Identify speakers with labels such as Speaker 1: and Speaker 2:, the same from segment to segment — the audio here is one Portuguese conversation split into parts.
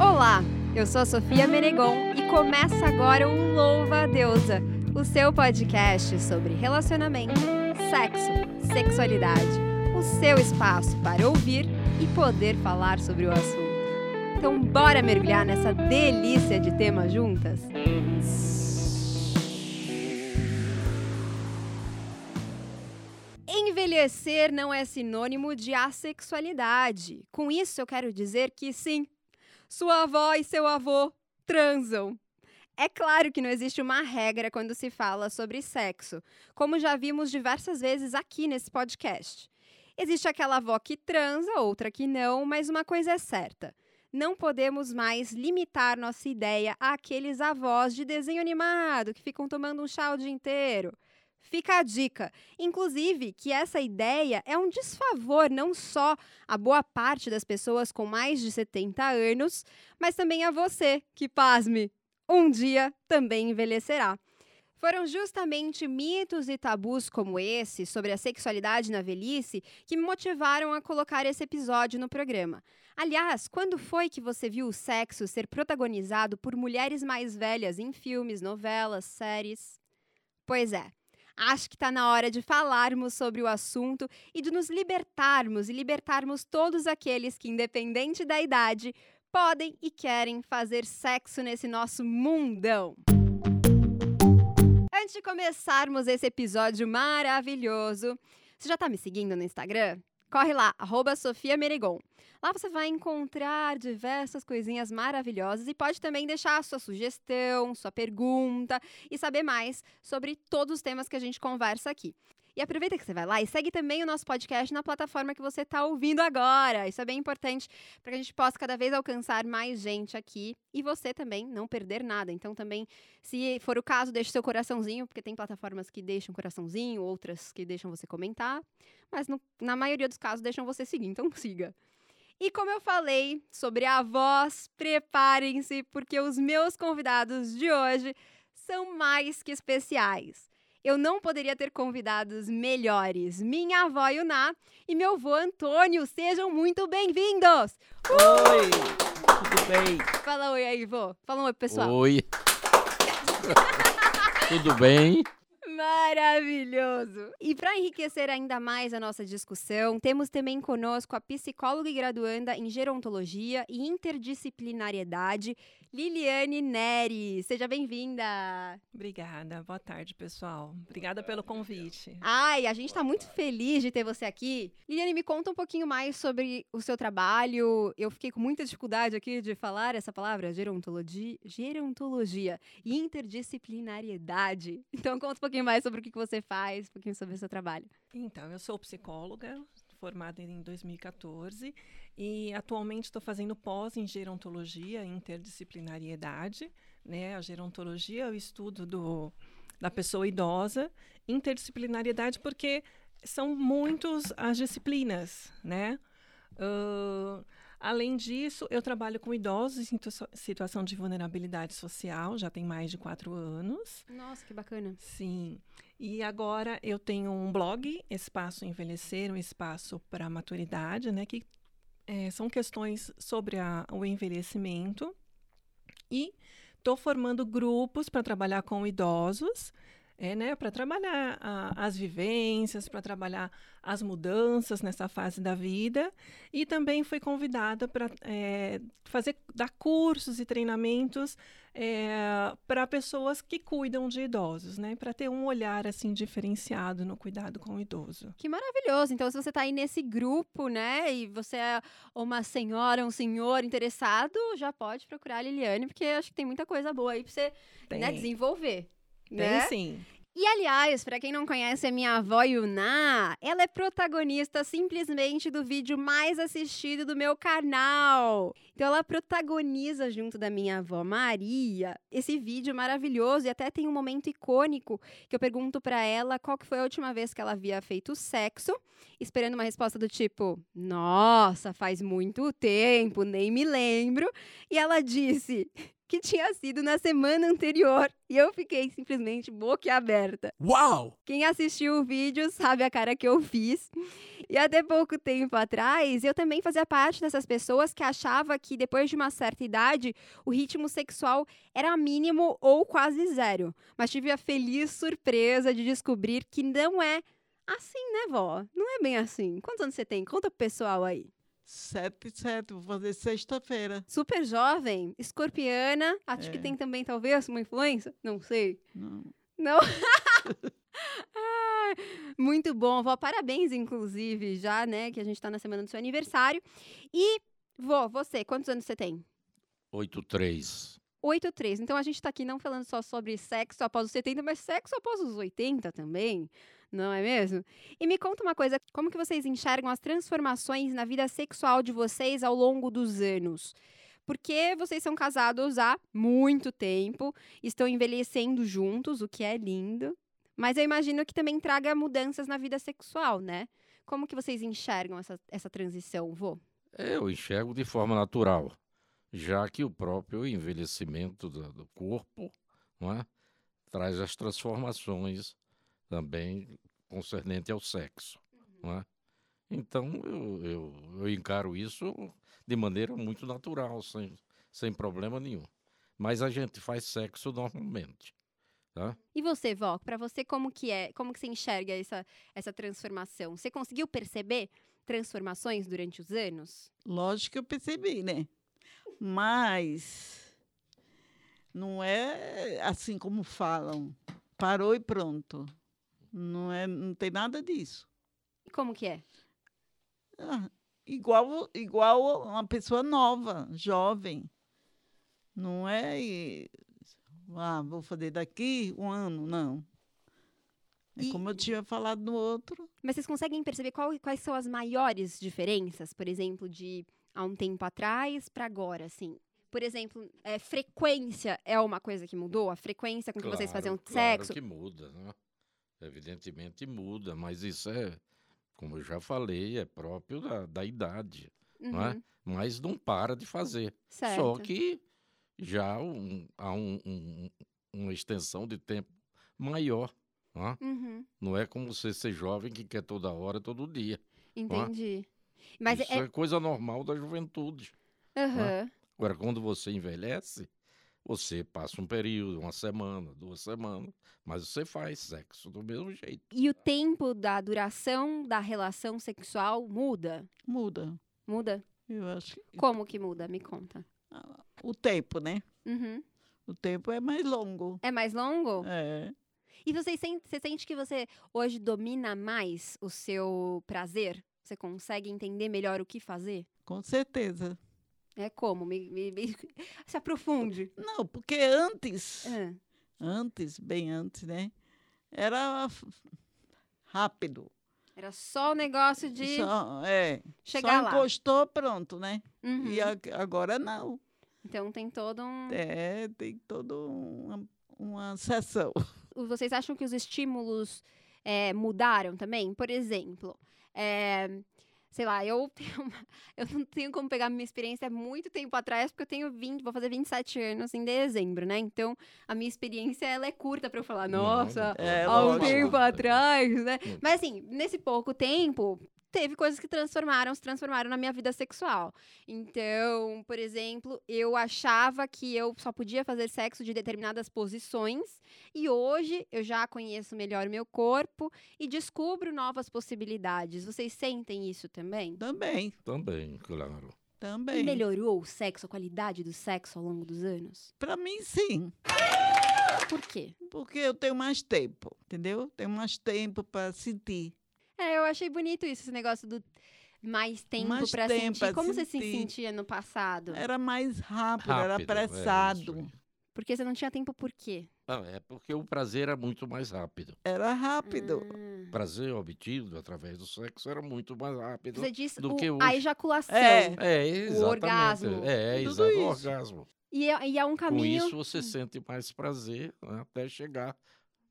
Speaker 1: Olá, eu sou a Sofia Menegon e começa agora um Louva a Deusa, o seu podcast sobre relacionamento, sexo, sexualidade, o seu espaço para ouvir e poder falar sobre o assunto. Então, bora mergulhar nessa delícia de tema juntas? Envelhecer não é sinônimo de assexualidade. Com isso, eu quero dizer que sim, sua avó e seu avô transam. É claro que não existe uma regra quando se fala sobre sexo, como já vimos diversas vezes aqui nesse podcast. Existe aquela avó que transa, outra que não, mas uma coisa é certa: não podemos mais limitar nossa ideia àqueles avós de desenho animado que ficam tomando um chá o dia inteiro. Fica a dica, inclusive, que essa ideia é um desfavor não só a boa parte das pessoas com mais de 70 anos, mas também a você, que, pasme, um dia também envelhecerá. Foram justamente mitos e tabus como esse sobre a sexualidade na velhice que me motivaram a colocar esse episódio no programa. Aliás, quando foi que você viu o sexo ser protagonizado por mulheres mais velhas em filmes, novelas, séries? Pois é, Acho que está na hora de falarmos sobre o assunto e de nos libertarmos e libertarmos todos aqueles que, independente da idade, podem e querem fazer sexo nesse nosso mundão. Antes de começarmos esse episódio maravilhoso, você já está me seguindo no Instagram? Corre lá, arroba Sofia Meregon. Lá você vai encontrar diversas coisinhas maravilhosas e pode também deixar sua sugestão, sua pergunta e saber mais sobre todos os temas que a gente conversa aqui. E aproveita que você vai lá e segue também o nosso podcast na plataforma que você está ouvindo agora. Isso é bem importante para que a gente possa cada vez alcançar mais gente aqui e você também não perder nada. Então, também, se for o caso, deixe seu coraçãozinho, porque tem plataformas que deixam coraçãozinho, outras que deixam você comentar, mas no, na maioria dos casos deixam você seguir. Então, siga. E como eu falei sobre a voz, preparem-se, porque os meus convidados de hoje são mais que especiais eu não poderia ter convidados melhores. Minha avó Yuná e meu avô Antônio, sejam muito bem-vindos!
Speaker 2: Oi! Tudo bem?
Speaker 1: Fala oi aí, vô. Fala oi, pessoal.
Speaker 2: Oi! Tudo bem?
Speaker 1: Maravilhoso! E para enriquecer ainda mais a nossa discussão, temos também conosco a psicóloga e graduanda em gerontologia e interdisciplinariedade, Liliane Neri. Seja bem-vinda.
Speaker 3: Obrigada. Boa tarde, pessoal. Obrigada pelo convite.
Speaker 1: Ai, a gente está muito feliz de ter você aqui. Liliane, me conta um pouquinho mais sobre o seu trabalho. Eu fiquei com muita dificuldade aqui de falar essa palavra, gerontologia, gerontologia e interdisciplinariedade. Então, conta um pouquinho mais sobre o que você faz, um pouquinho sobre o seu trabalho.
Speaker 3: Então, eu sou psicóloga, formada em 2014 e atualmente estou fazendo pós em gerontologia e interdisciplinariedade. Né? A gerontologia é o estudo do, da pessoa idosa, interdisciplinariedade porque são muitas as disciplinas, né? Uh, além disso, eu trabalho com idosos em situação de vulnerabilidade social, já tem mais de quatro anos.
Speaker 1: Nossa, que bacana.
Speaker 3: Sim. E agora eu tenho um blog, Espaço Envelhecer, um espaço para maturidade, né? Que é, são questões sobre a, o envelhecimento. E estou formando grupos para trabalhar com idosos, é, né, para trabalhar a, as vivências, para trabalhar as mudanças nessa fase da vida. E também fui convidada para é, fazer dar cursos e treinamentos é, para pessoas que cuidam de idosos, né, para ter um olhar assim diferenciado no cuidado com o idoso.
Speaker 1: Que maravilhoso! Então, se você está aí nesse grupo, né, e você é uma senhora, um senhor interessado, já pode procurar a Liliane, porque acho que tem muita coisa boa aí para você né, desenvolver.
Speaker 3: Tem né? sim.
Speaker 1: E aliás, para quem não conhece a minha avó Yuna, ela é protagonista simplesmente do vídeo mais assistido do meu canal. Então ela protagoniza junto da minha avó Maria esse vídeo maravilhoso e até tem um momento icônico que eu pergunto para ela qual que foi a última vez que ela havia feito sexo, esperando uma resposta do tipo: "Nossa, faz muito tempo, nem me lembro". E ela disse: que tinha sido na semana anterior. E eu fiquei simplesmente boquiaberta.
Speaker 2: Uau!
Speaker 1: Quem assistiu o vídeo sabe a cara que eu fiz. E até pouco tempo atrás, eu também fazia parte dessas pessoas que achava que depois de uma certa idade, o ritmo sexual era mínimo ou quase zero. Mas tive a feliz surpresa de descobrir que não é assim, né, vó? Não é bem assim. Quantos anos você tem? Conta pro pessoal aí.
Speaker 4: Sete, sete, vou fazer sexta-feira.
Speaker 1: Super jovem, escorpiana. Acho que
Speaker 4: É.
Speaker 1: tem também, talvez, uma influência. Não sei.
Speaker 4: Não.
Speaker 1: Não. Ai, Muito bom, vó. Parabéns, inclusive, já, né? Que a gente tá na semana do seu aniversário. E, vó, você, quantos anos você tem?
Speaker 2: 8-3.
Speaker 1: 8-3. Então a gente tá aqui não falando só sobre sexo após os 70, mas sexo após os 80 também. Não é mesmo? E me conta uma coisa, como que vocês enxergam as transformações na vida sexual de vocês ao longo dos anos? Porque vocês são casados há muito tempo, estão envelhecendo juntos, o que é lindo. Mas eu imagino que também traga mudanças na vida sexual, né? Como que vocês enxergam essa, essa transição, vô?
Speaker 2: Eu enxergo de forma natural, já que o próprio envelhecimento do, do corpo não é? traz as transformações também concernente ao sexo. Não é? Então, eu, eu, eu encaro isso de maneira muito natural, sem, sem problema nenhum. Mas a gente faz sexo normalmente. Tá?
Speaker 1: E você, vó, para você como que é, como que você enxerga essa, essa transformação? Você conseguiu perceber transformações durante os anos?
Speaker 4: Lógico que eu percebi, né? Mas não é assim como falam. Parou e pronto. Não, é, não tem nada disso.
Speaker 1: E como que é?
Speaker 4: Ah, igual, igual uma pessoa nova, jovem. Não é. e- Ah, vou fazer daqui um ano, não. É
Speaker 1: E-
Speaker 4: como eu tinha falado no outro.
Speaker 1: Mas vocês conseguem perceber qual- quais são as maiores diferenças, por exemplo, de há um tempo atrás para agora, assim? Por exemplo, é, frequência é uma coisa que mudou? A frequência com que vocês faziam
Speaker 2: claro
Speaker 1: sexo?
Speaker 2: que muda, né? Evidentemente muda, mas isso é, como eu já falei, é próprio da, da idade, não é?
Speaker 1: Uhum,
Speaker 2: Mas não para de fazer.
Speaker 1: certo.
Speaker 2: Só que já um- há um- um- uma extensão de tempo maior. Não é?
Speaker 1: Uhum,
Speaker 2: Não é como você ser jovem que quer toda hora, todo dia.
Speaker 1: entendi. Mas
Speaker 2: isso
Speaker 1: é.
Speaker 2: é... coisa normal da juventude.
Speaker 1: aham.
Speaker 2: Agora, quando você envelhece, você passa um período, uma semana, duas semanas, mas você faz sexo do mesmo jeito.
Speaker 1: E o tempo da duração da relação sexual muda?
Speaker 4: Muda.
Speaker 1: Muda?
Speaker 4: Eu acho que
Speaker 1: Como que muda? Me conta.
Speaker 4: ah, o tempo, né?
Speaker 1: Uhum.
Speaker 4: O tempo é mais longo.
Speaker 1: É mais longo?
Speaker 4: É.
Speaker 1: E você sente, você sente que você hoje domina mais o seu prazer? Você consegue entender melhor o que fazer?
Speaker 4: Com certeza.
Speaker 1: É como? Me, me- me- se aprofunde.
Speaker 4: Não, porque antes,
Speaker 1: Ah,
Speaker 4: antes, bem antes, né? Era rápido.
Speaker 1: era só o negócio de
Speaker 4: Só, é,
Speaker 1: chegar
Speaker 4: só
Speaker 1: lá.
Speaker 4: encostou, pronto, né?
Speaker 1: Uhum.
Speaker 4: E agora não.
Speaker 1: Então tem todo um.
Speaker 4: É, tem toda uma, uma sessão.
Speaker 1: Vocês acham que os estímulos é, mudaram também? Por exemplo, é, sei lá, eu, uma- eu não tenho como pegar minha experiência há muito tempo atrás, porque eu tenho 20, vou fazer 27 anos em dezembro, né? Então, a minha experiência ela é curta para eu falar, nossa.
Speaker 4: É,
Speaker 1: há um tempo atrás, né?
Speaker 2: Hum.
Speaker 1: Mas assim, nesse pouco tempo, teve coisas que transformaram, se transformaram na minha vida sexual. Então, por exemplo, eu achava que eu só podia fazer sexo de determinadas posições e hoje eu já conheço melhor o meu corpo e descubro novas possibilidades. Vocês sentem isso também?
Speaker 4: Também,
Speaker 2: Também, claro.
Speaker 1: E
Speaker 4: também.
Speaker 1: melhorou o sexo, a qualidade do sexo ao longo dos anos?
Speaker 4: Para mim, sim.
Speaker 1: Por quê?
Speaker 4: Porque eu tenho mais tempo, entendeu? Tenho mais tempo para sentir.
Speaker 1: É, eu achei bonito isso, esse negócio do mais tempo
Speaker 4: Mais
Speaker 1: pra
Speaker 4: tempo
Speaker 1: sentir.
Speaker 4: pra
Speaker 1: Como você se
Speaker 4: sentir.
Speaker 1: sentia no passado?
Speaker 4: Era mais rápido, era
Speaker 2: Rápido, é, isso
Speaker 4: apressado.
Speaker 2: aí.
Speaker 1: Porque você não tinha tempo por quê?
Speaker 2: Ah, é porque o prazer é muito mais rápido.
Speaker 4: era rápido.
Speaker 1: Ah.
Speaker 2: O prazer obtido através do sexo era muito mais rápido.
Speaker 1: Você disse
Speaker 2: do
Speaker 1: o-
Speaker 2: que
Speaker 1: a ejaculação.
Speaker 4: É.
Speaker 2: É, exatamente.
Speaker 1: orgasmo.
Speaker 2: É,
Speaker 4: Tudo
Speaker 2: exato, o
Speaker 4: isso.
Speaker 2: orgasmo.
Speaker 1: E, é, e é um
Speaker 2: Com
Speaker 1: caminho.
Speaker 2: isso você sente mais prazer né, até chegar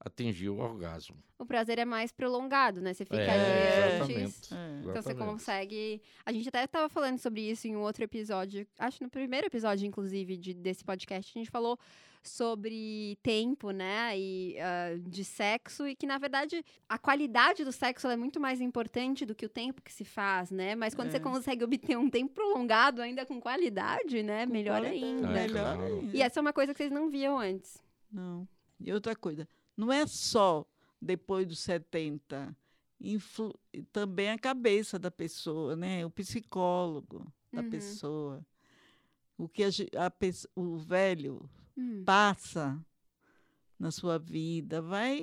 Speaker 2: atingir o orgasmo.
Speaker 1: O prazer é mais prolongado, né? Você fica
Speaker 2: É,
Speaker 1: ali
Speaker 2: exatamente.
Speaker 1: antes.
Speaker 4: É.
Speaker 1: Então você consegue. A gente até estava falando sobre isso em um outro episódio, acho no primeiro episódio, inclusive, de- desse podcast, a gente falou sobre tempo, né? E ah, de sexo, e que, na verdade, a qualidade do sexo ela é muito mais importante do que o tempo que se faz, né? Mas quando você
Speaker 4: É.
Speaker 1: consegue obter um tempo prolongado, ainda com qualidade, né?
Speaker 4: Com
Speaker 1: Melhor
Speaker 4: qualidade,
Speaker 1: ainda.
Speaker 2: É,
Speaker 4: Melhor
Speaker 2: claro.
Speaker 4: ainda.
Speaker 1: E essa é uma coisa que vocês não viam antes.
Speaker 4: Não. E outra coisa, não é só depois dos 70, influ- também a cabeça da pessoa, né? O psicólogo da
Speaker 1: Uhum.
Speaker 4: pessoa. O que a, a o velho
Speaker 1: Hum.
Speaker 4: passa na sua vida vai,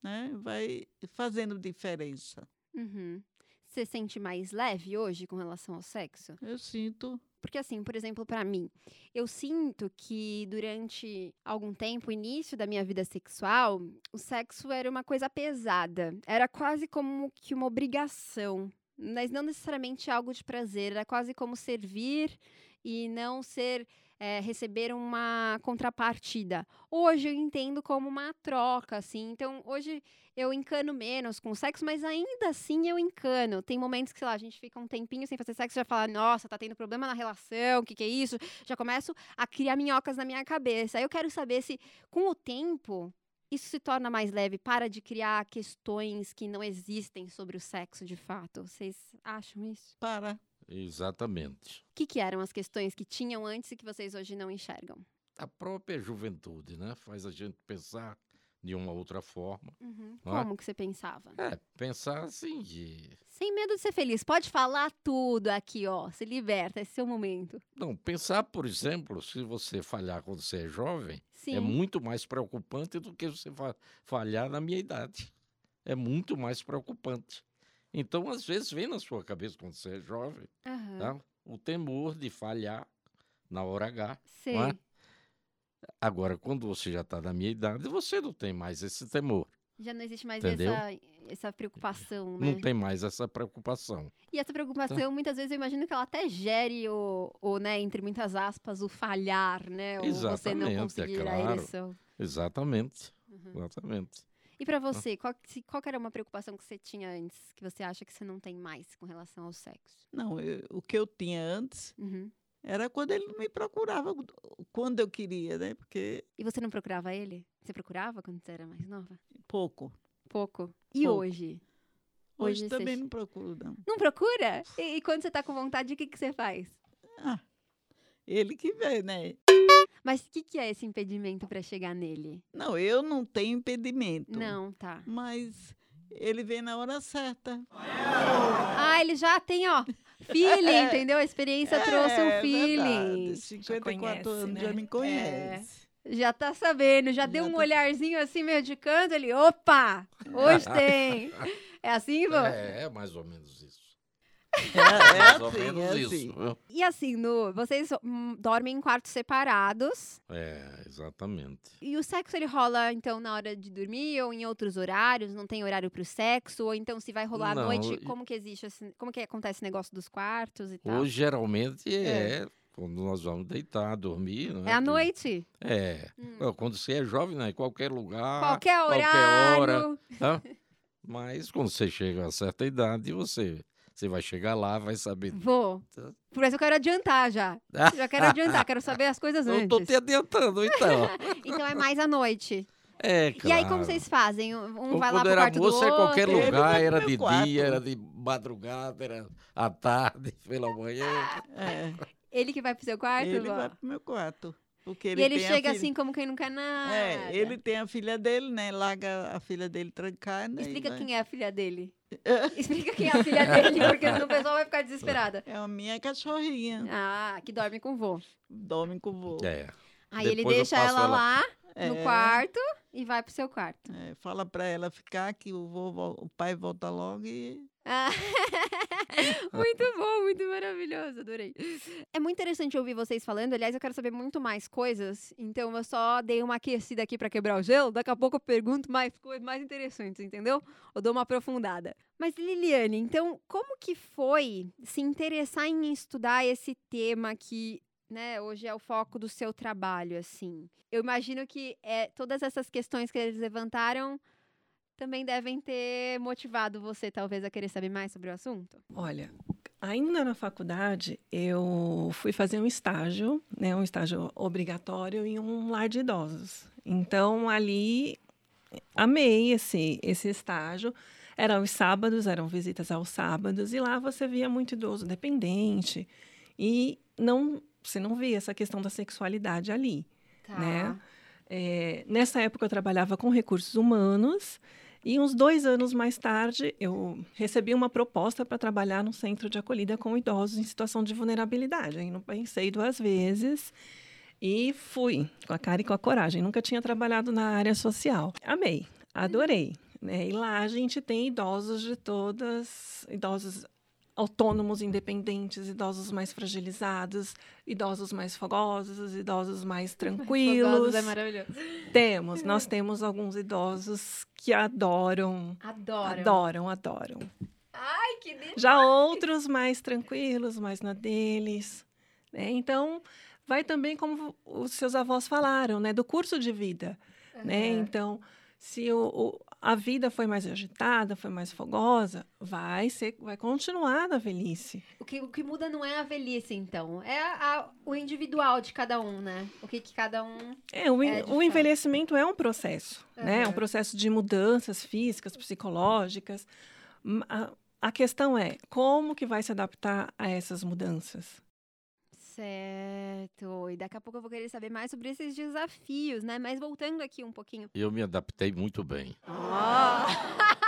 Speaker 4: né? vai fazendo diferença.
Speaker 1: Uhum. Você sente mais leve hoje com relação ao sexo?
Speaker 4: Eu sinto.
Speaker 1: Porque, assim, por exemplo, pra mim, eu sinto que durante algum tempo, início da minha vida sexual, o sexo era uma coisa pesada. Era quase como que uma obrigação. Mas não necessariamente algo de prazer. Era quase como servir e não ser. eh, receber uma contrapartida. Hoje eu entendo como uma troca, assim. Então, hoje eu encano menos com o sexo, mas ainda assim eu encano. Tem momentos que, sei lá, a gente fica um tempinho sem fazer sexo e já fala, nossa, tá tendo problema na relação, o que, que é isso? Já começo a criar minhocas na minha cabeça. Aí eu quero saber se, com o tempo, isso se torna mais leve, para de criar questões que não existem sobre o sexo de fato. Vocês acham isso?
Speaker 4: Para.
Speaker 2: Exatamente.
Speaker 1: O que, que eram as questões que tinham antes e que vocês hoje não enxergam?
Speaker 2: A própria juventude, né? Faz a gente pensar de uma outra forma.
Speaker 1: Uhum.
Speaker 2: É?
Speaker 1: Como que você pensava?
Speaker 2: É, pensar assim de...
Speaker 1: Sem medo de ser feliz. Pode falar tudo aqui, ó. Se liberta, esse é seu momento.
Speaker 2: Não, pensar, por exemplo, se você falhar quando você é jovem,
Speaker 1: Sim.
Speaker 2: é muito mais preocupante do que você fa- falhar na minha idade. É muito mais preocupante. Então, às vezes, vem na sua cabeça quando você é jovem,
Speaker 1: Aham.
Speaker 2: tá? o temor de falhar na hora H. Não é? Agora, quando você já está na minha idade, você não tem mais esse temor,
Speaker 1: Já não existe mais
Speaker 2: Entendeu?
Speaker 1: essa, essa preocupação, né?
Speaker 2: não tem mais essa preocupação.
Speaker 1: E essa preocupação, muitas vezes, eu imagino que ela até gere o, o, né, entre muitas aspas, o falhar, né? Ou você não
Speaker 2: Exatamente, é
Speaker 1: conseguir a
Speaker 2: claro. Exatamente,
Speaker 1: Uhum.
Speaker 2: exatamente.
Speaker 1: E pra você, qual, se- qual era uma preocupação que você tinha antes, que você acha que você não tem mais com relação ao sexo?
Speaker 4: Não, eu- o que eu tinha antes
Speaker 1: Uhum.
Speaker 4: Era quando ele me procurava, quando eu queria, né? Porque
Speaker 1: E você não procurava ele? Você procurava quando você era mais nova?
Speaker 4: pouco.
Speaker 1: Pouco. E
Speaker 4: Pouco.
Speaker 1: hoje?
Speaker 4: Hoje,
Speaker 1: você
Speaker 4: também
Speaker 1: ch-
Speaker 4: não procuro, não.
Speaker 1: Não procura? E, e quando você tá com vontade, o que, que você faz?
Speaker 4: Ah, ele que vê, né?
Speaker 1: Mas o que, que é esse impedimento pra chegar nele?
Speaker 4: Não, eu não tenho impedimento.
Speaker 1: Não, tá.
Speaker 4: Mas ele vem na hora certa.
Speaker 1: Ah, ele já tem, ó, feeling, entendeu? A experiência trouxe um
Speaker 4: É,
Speaker 1: feeling.
Speaker 4: verdade. 54
Speaker 3: conhece,
Speaker 4: anos
Speaker 3: né?
Speaker 4: já me conhece.
Speaker 1: Já tá sabendo, já,
Speaker 4: Já
Speaker 1: deu um
Speaker 4: tá-
Speaker 1: olharzinho assim meio de canto, ele, opa, hoje tem. É assim, vô?
Speaker 2: É, é mais ou menos isso.
Speaker 4: É, é
Speaker 2: mais ou
Speaker 4: assim,
Speaker 2: menos
Speaker 4: é
Speaker 2: isso.
Speaker 4: assim.
Speaker 2: viu?
Speaker 1: E assim, no, vocês hum, dormem em quartos separados.
Speaker 2: É, exatamente.
Speaker 1: E o sexo ele rola então na hora de dormir ou em outros horários? Não tem horário pro sexo? Ou então se vai rolar à
Speaker 2: Não,
Speaker 1: noite?
Speaker 2: e-
Speaker 1: Como que existe esse, como que acontece esse negócio dos quartos e tal?
Speaker 2: Hoje, geralmente, é, quando nós vamos deitar, dormir. Né?
Speaker 1: é à noite?
Speaker 2: É.
Speaker 1: Hum.
Speaker 2: Quando você é jovem, né? em qualquer lugar.
Speaker 1: qualquer
Speaker 2: qualquer
Speaker 1: horário.
Speaker 2: hora. Tá? Mas quando você chega a certa idade, você, você vai chegar lá, vai saber.
Speaker 1: Vou. Por isso eu quero adiantar já. Já quero adiantar, quero saber as coisas
Speaker 2: Eu
Speaker 1: antes.
Speaker 2: tô te adiantando, então.
Speaker 1: Então é mais à noite.
Speaker 2: É,
Speaker 1: E aí, como
Speaker 2: claro.
Speaker 1: vocês fazem? Um
Speaker 2: Quando
Speaker 1: vai lá pro
Speaker 2: era
Speaker 1: quarto
Speaker 2: moça,
Speaker 1: do
Speaker 2: é qualquer
Speaker 1: outro?
Speaker 4: Ele
Speaker 2: lugar,
Speaker 4: vai pro
Speaker 2: era
Speaker 4: meu
Speaker 2: de
Speaker 4: quarto.
Speaker 2: dia, era de madrugada, era à tarde, pela manhã.
Speaker 4: É,
Speaker 1: Ele que vai pro seu quarto,
Speaker 4: ele
Speaker 1: vó?
Speaker 4: vai pro meu quarto. Porque
Speaker 1: E
Speaker 4: ele
Speaker 1: ele
Speaker 4: tem a
Speaker 1: chega
Speaker 4: filha-
Speaker 1: assim como quem não quer nada.
Speaker 4: É, ele tem a filha dele, né? Larga a filha dele trancada. e
Speaker 1: Explica
Speaker 4: vai-
Speaker 1: quem é a filha dele. Explica quem é a filha dele, porque senão o pessoal vai ficar desesperada.
Speaker 4: É a minha cachorrinha.
Speaker 1: Ah, que dorme com o vô.
Speaker 4: Dorme com o vô.
Speaker 2: É.
Speaker 1: Aí ele
Speaker 2: Depois eu
Speaker 1: deixa ela,
Speaker 2: ela-
Speaker 1: lá no
Speaker 4: É,
Speaker 1: quarto e vai pro seu quarto.
Speaker 4: é, fala pra ela ficar que o, vô, o pai volta logo e.
Speaker 1: Muito bom, muito maravilhoso, adorei. É muito interessante ouvir vocês falando. Aliás, eu quero saber muito mais coisas. Então, eu só dei uma aquecida aqui pra quebrar o gelo. Daqui a pouco eu pergunto mais coisas mais interessantes, entendeu? Eu dou uma aprofundada. Mas, Liliane, então, como que foi se interessar em estudar esse tema que né, hoje é o foco do seu trabalho, assim. Eu imagino que é, todas essas questões que eles levantaram também devem ter motivado você, talvez, a querer saber mais sobre o assunto.
Speaker 3: Olha, ainda na faculdade, eu fui fazer um estágio, né, um estágio obrigatório em um lar de idosos. Então, ali, amei esse, esse estágio. Eram os sábados, eram visitas aos sábados, e lá você via muito idoso dependente. E não, você não via essa questão da sexualidade ali,
Speaker 1: Tá.
Speaker 3: né? É, nessa época eu trabalhava com recursos humanos e uns dois anos mais tarde eu recebi uma proposta para trabalhar no centro de acolhida com idosos em situação de vulnerabilidade. Aí não pensei duas vezes e fui com a cara e com a coragem. Nunca tinha trabalhado na área social. Amei, adorei. Né? E lá a gente tem idosos de todas, idosos autônomos, independentes, idosos mais fragilizados, idosos mais fogosos, idosos mais tranquilos.
Speaker 1: Fogosos é maravilhoso.
Speaker 3: Temos, nós temos alguns idosos que adoram,
Speaker 1: Adoro.
Speaker 3: adoram, adoram.
Speaker 1: Ai, que delícia.
Speaker 3: Já outros mais tranquilos, mais na deles. né? Então, vai também como os seus avós falaram, né? Do curso de vida, né?
Speaker 1: Aham.
Speaker 3: Então, se o, o- a vida foi mais agitada, foi mais fogosa, vai ser, vai continuar na velhice.
Speaker 1: O que, o que muda não é a velhice, então. É a- o individual de cada um, né? O que, que cada um.
Speaker 3: É, o,
Speaker 1: É,
Speaker 3: o envelhecimento é um processo, né? É um processo de mudanças físicas, psicológicas. A, a questão é como que vai se adaptar a essas mudanças.
Speaker 1: Certo. E daqui a pouco eu vou querer saber mais sobre esses desafios, né? Mas voltando aqui um pouquinho.
Speaker 2: Eu me adaptei muito bem.
Speaker 1: Ó!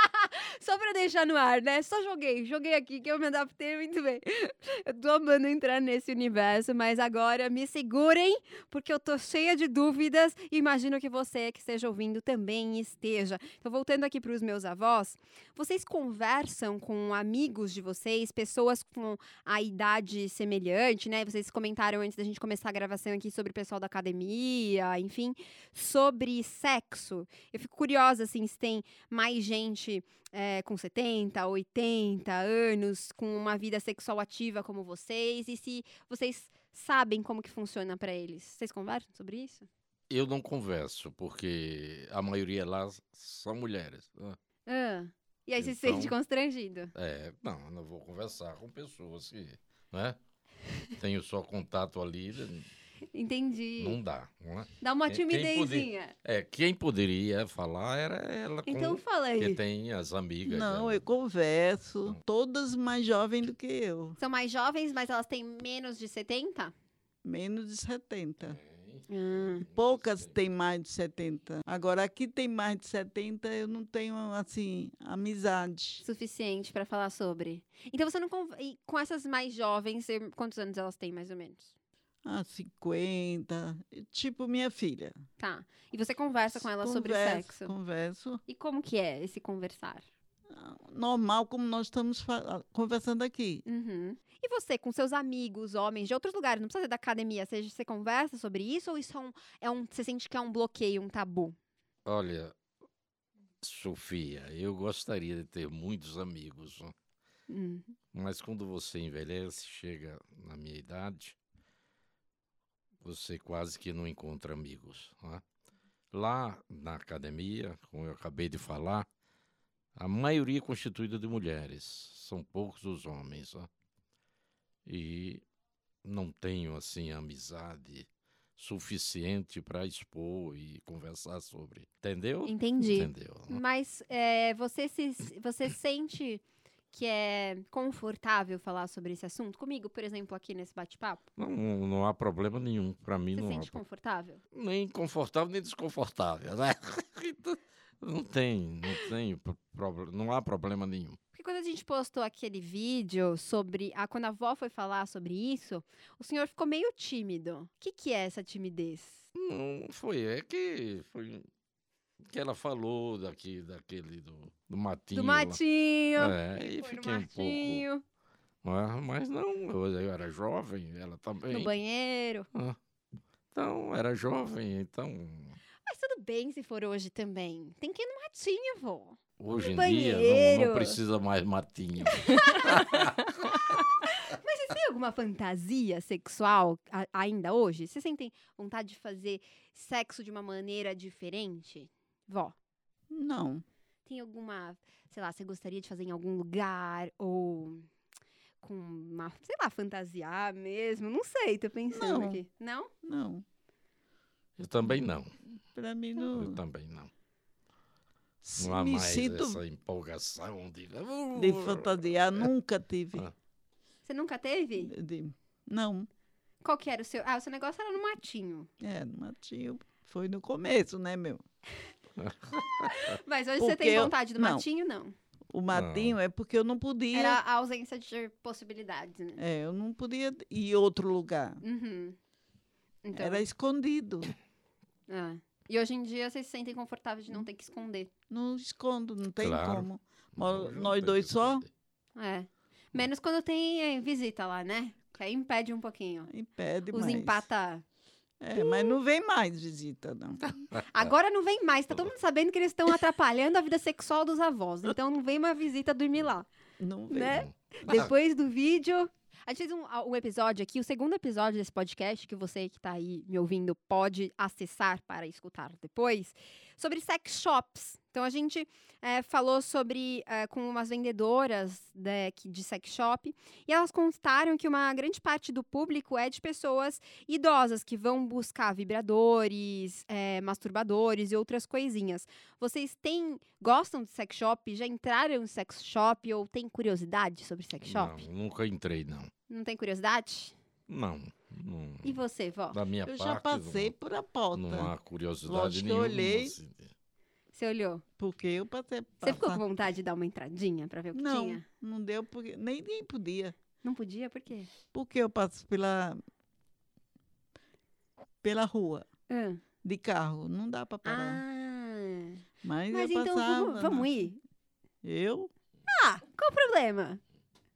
Speaker 1: Só pra deixar no ar, né? Só joguei, joguei aqui que eu me adaptei muito bem. Eu tô amando entrar nesse universo, mas agora me segurem, porque eu tô cheia de dúvidas e imagino que você que esteja ouvindo também esteja. Então, voltando aqui para os meus avós, vocês conversam com amigos de vocês, pessoas com a idade semelhante, né? Vocês comentaram antes da gente começar a gravação aqui sobre o pessoal da academia, enfim, sobre sexo. Eu fico curiosa, assim, se tem mais gente é, com 70, 80 anos, com uma vida sexual ativa como vocês, e se vocês sabem como que funciona pra eles. Vocês conversam sobre isso?
Speaker 2: Eu não converso, porque a maioria lá são mulheres. né?
Speaker 1: Ah, e aí você se
Speaker 2: Então-
Speaker 1: sente constrangido.
Speaker 2: É, não, eu não vou conversar com pessoas que, né? Tenho só contato ali,
Speaker 1: Entendi.
Speaker 2: não dá, não é?
Speaker 1: Dá uma
Speaker 2: Quem- quem
Speaker 1: timidezinha.
Speaker 2: É, quem poderia falar era ela com
Speaker 1: Então fala
Speaker 2: que
Speaker 1: aí.
Speaker 2: tem as amigas.
Speaker 4: Não,
Speaker 2: dela.
Speaker 4: eu converso. Todas mais jovens do que eu.
Speaker 1: São mais jovens, mas elas têm menos de 70?
Speaker 4: Menos de 70.
Speaker 1: Hum.
Speaker 4: Poucas têm mais de 70. Agora, aqui tem mais de 70, eu não tenho, assim, amizade.
Speaker 1: Suficiente pra falar sobre. Então você não. conv- e Com essas mais jovens, quantos anos elas têm, mais ou menos?
Speaker 4: Ah, 50. Tipo minha filha.
Speaker 1: Tá. E você conversa com sobre
Speaker 4: Converso,
Speaker 1: sexo.
Speaker 4: Converso.
Speaker 1: E como que é esse conversar?
Speaker 4: Ah, Normal, como nós estamos fa- conversando aqui.
Speaker 1: Uhum. E você, com seus amigos, homens de outros lugares, não precisa ser da academia, você, você conversa sobre isso ou isso é um, é um. Você sente que é um bloqueio, um tabu?
Speaker 2: Olha, Sofia, eu gostaria de ter muitos amigos, né?
Speaker 1: Hum.
Speaker 2: mas quando você envelhece, chega na minha idade, você quase que não encontra amigos. né? Lá na academia, como eu acabei de falar, a maioria é constituída de mulheres, são poucos os homens. né? E não tenho assim amizade suficiente para expor e conversar sobre. Entendeu?
Speaker 1: Entendi.
Speaker 2: Entendeu? né?
Speaker 1: Mas é, você, se, você sente que é confortável falar sobre esse assunto? Comigo, por exemplo, aqui nesse bate-papo?
Speaker 2: Não, não há problema nenhum. Para mim
Speaker 1: Você
Speaker 2: não há
Speaker 1: sente
Speaker 2: pro-
Speaker 1: confortável?
Speaker 2: nem confortável nem desconfortável, né? Então, não tem, não tem pro- problema, não há problema nenhum.
Speaker 1: Porque quando a gente postou aquele vídeo sobre. A, quando a avó foi falar sobre isso, o senhor ficou meio tímido. O que, que é essa timidez?
Speaker 2: Não foi, é que foi que ela falou daqui, daquele do, do matinho.
Speaker 1: Do
Speaker 2: lá.
Speaker 1: matinho.
Speaker 2: É, e
Speaker 1: foi no
Speaker 2: fiquei um pouco.
Speaker 1: matinho,
Speaker 2: Ah, mas não, eu, era jovem, ela
Speaker 1: no
Speaker 2: também.
Speaker 1: banheiro.
Speaker 2: Ah, então, era jovem, então.
Speaker 1: Mas tudo bem se for hoje também. Tem que ir no matinho, vô.
Speaker 2: Hoje em
Speaker 1: No
Speaker 2: dia não- não, precisa mais matinho.
Speaker 1: Mas vocês têm alguma fantasia sexual a- ainda hoje? Vocês sentem vontade de fazer sexo de uma maneira diferente? Vó,
Speaker 4: Não.
Speaker 1: tem alguma, sei lá, você gostaria de fazer em algum lugar ou com uma, sei lá, fantasiar mesmo? Não sei, tô pensando
Speaker 4: Não.
Speaker 1: aqui. Não?
Speaker 4: Não.
Speaker 2: Eu também não.
Speaker 4: Para mim
Speaker 2: Eu
Speaker 4: não.
Speaker 2: também não.
Speaker 4: Se
Speaker 2: Não há
Speaker 4: me
Speaker 2: mais
Speaker 4: sinto
Speaker 2: essa empolgação de.
Speaker 4: de fantasiar, nunca tive.
Speaker 2: Ah.
Speaker 1: Você nunca teve?
Speaker 4: De- Não.
Speaker 1: Qual que era o seu? Ah, o seu negócio era no matinho.
Speaker 4: É, no matinho. Foi no começo, né, meu?
Speaker 1: Mas hoje você
Speaker 4: Porque
Speaker 1: tem
Speaker 4: eu-
Speaker 1: vontade do
Speaker 4: não.
Speaker 1: matinho? Não.
Speaker 4: O matinho é porque eu não podia.
Speaker 1: Era a ausência de possibilidades, né?
Speaker 4: É, eu não podia ir outro lugar.
Speaker 1: Uhum. Então,
Speaker 4: Era escondido.
Speaker 1: ah. E hoje em dia vocês se sentem confortáveis de não ter que esconder.
Speaker 4: Não escondo, não tem
Speaker 2: Claro.
Speaker 4: como.
Speaker 2: Não,
Speaker 4: Nós-
Speaker 2: eu
Speaker 4: nós dois só?
Speaker 1: É. Menos quando tem eh, visita lá, né? Que aí impede um pouquinho.
Speaker 4: Impede
Speaker 1: Os
Speaker 4: mais.
Speaker 1: empata.
Speaker 4: É, mas não vem mais visita, não.
Speaker 1: Agora não vem mais. Tá todo mundo sabendo que eles estão atrapalhando a vida sexual dos avós. Então não vem uma visita dormir lá.
Speaker 4: Não vem.
Speaker 1: Né? Depois do vídeo. A gente fez um, um episódio aqui, o segundo episódio desse podcast, que você que tá aí me ouvindo pode acessar para escutar depois, sobre sex shops. Então a gente eh, falou sobre eh, com umas vendedoras de, que- de sex shop e elas constaram que uma grande parte do público é de pessoas idosas que vão buscar vibradores, eh, masturbadores e outras coisinhas. Vocês têm gostam de sex shop? Já entraram em sex shop ou têm curiosidade sobre sex shop?
Speaker 2: Não, nunca entrei, não.
Speaker 1: Não tem curiosidade?
Speaker 2: Não. não.
Speaker 1: E você, vó?
Speaker 2: Da minha
Speaker 4: Eu
Speaker 2: parte.
Speaker 4: já passei por a porta.
Speaker 2: Não, não há curiosidade
Speaker 4: Lógico que eu
Speaker 2: nenhuma.
Speaker 4: olhei.
Speaker 2: assim,
Speaker 1: Você olhou?
Speaker 4: Porque eu passei.
Speaker 1: Você ficou com vontade de dar uma entradinha pra ver o que
Speaker 4: Não,
Speaker 1: tinha?
Speaker 4: não deu porque nem, nem podia.
Speaker 1: Não podia? Por quê?
Speaker 4: Porque eu passo pela pela rua
Speaker 1: Ah.
Speaker 4: de carro, não dá para parar.
Speaker 1: Ah.
Speaker 4: Mas,
Speaker 1: Mas
Speaker 4: eu
Speaker 1: então
Speaker 4: passava,
Speaker 1: vamos, vamos
Speaker 4: não.
Speaker 1: ir?
Speaker 4: Eu
Speaker 1: Ah, qual o problema?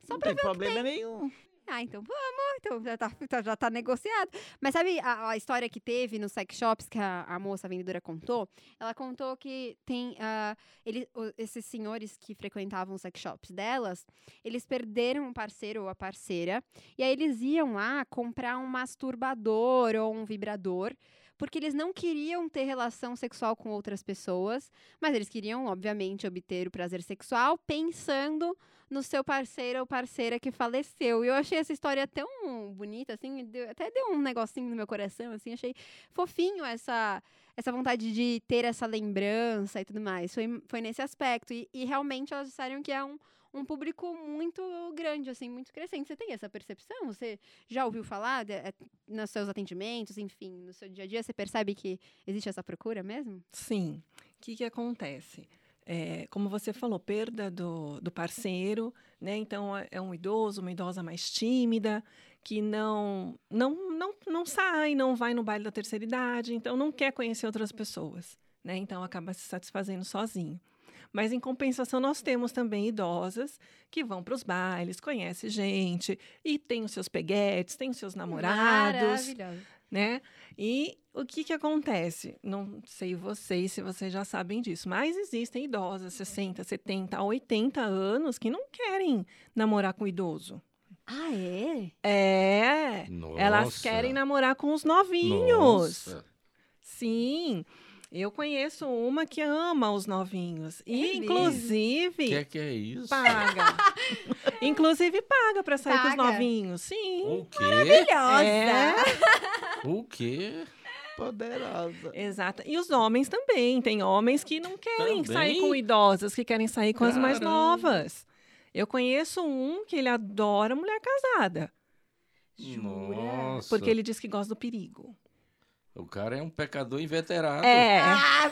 Speaker 1: Só
Speaker 4: não tem problema nenhum.
Speaker 1: Ah, então vamos. Então já tá, tá- já tá negociado. Mas sabe a, a história que teve nos sex shops que a, a moça vendedora contou? Ela contou que tem. ah, ele, o- esses senhores que frequentavam os sex shops delas, eles perderam um parceiro ou a parceira. E aí eles iam lá comprar um masturbador ou um vibrador. Porque eles não queriam ter relação sexual com outras pessoas, mas eles queriam, obviamente, obter o prazer sexual pensando no seu parceiro ou parceira que faleceu. E eu achei essa história tão bonita, assim, deu- até deu um negocinho no meu coração, assim, achei fofinho essa essa vontade de ter essa lembrança e tudo mais. Foi, foi nesse aspecto. E, e realmente elas disseram que é um, um público muito grande, assim, muito crescente. Você tem essa percepção? Você já ouviu falar de, é, nos seus atendimentos, enfim, no seu dia a dia? Você percebe que existe essa procura mesmo?
Speaker 3: Sim. O que, que acontece? É, como você falou, perda do, do parceiro, né? Então é- é um idoso, uma idosa mais tímida, que não, não, não, não sai, não vai no baile da terceira idade, então não quer conhecer outras pessoas, né? Então acaba se satisfazendo sozinho. Mas em compensação nós temos também idosas que vão para os bailes, conhecem gente e tem os seus peguetes, tem os seus namorados,
Speaker 1: Maravilhoso.
Speaker 3: né? E o que que acontece? Não sei vocês se vocês já sabem disso, mas existem idosas, 60, 70, 80 anos que não querem namorar com idoso.
Speaker 1: Ah, é?
Speaker 3: É, elas
Speaker 2: Nossa.
Speaker 3: querem namorar com os novinhos.
Speaker 2: Nossa.
Speaker 3: Sim. Eu conheço uma que ama os novinhos.
Speaker 1: É
Speaker 3: E,
Speaker 1: mesmo?
Speaker 3: inclusive,
Speaker 2: Que que é isso?
Speaker 3: paga. inclusive, paga para sair com os
Speaker 1: Paga?
Speaker 3: novinhos. Sim.
Speaker 2: O quê?
Speaker 1: Maravilhosa!
Speaker 3: É.
Speaker 2: O quê?
Speaker 4: Poderosa.
Speaker 3: Exato. E os homens também. Tem homens que não querem
Speaker 2: Também?
Speaker 3: sair com idosas, que querem sair com as mais
Speaker 2: Caramba.
Speaker 3: novas. Eu conheço um que ele adora mulher casada,
Speaker 1: Jura?
Speaker 2: Nossa.
Speaker 3: porque ele diz que gosta do perigo.
Speaker 2: O cara é um pecador inveterado.
Speaker 3: É.
Speaker 1: Ah.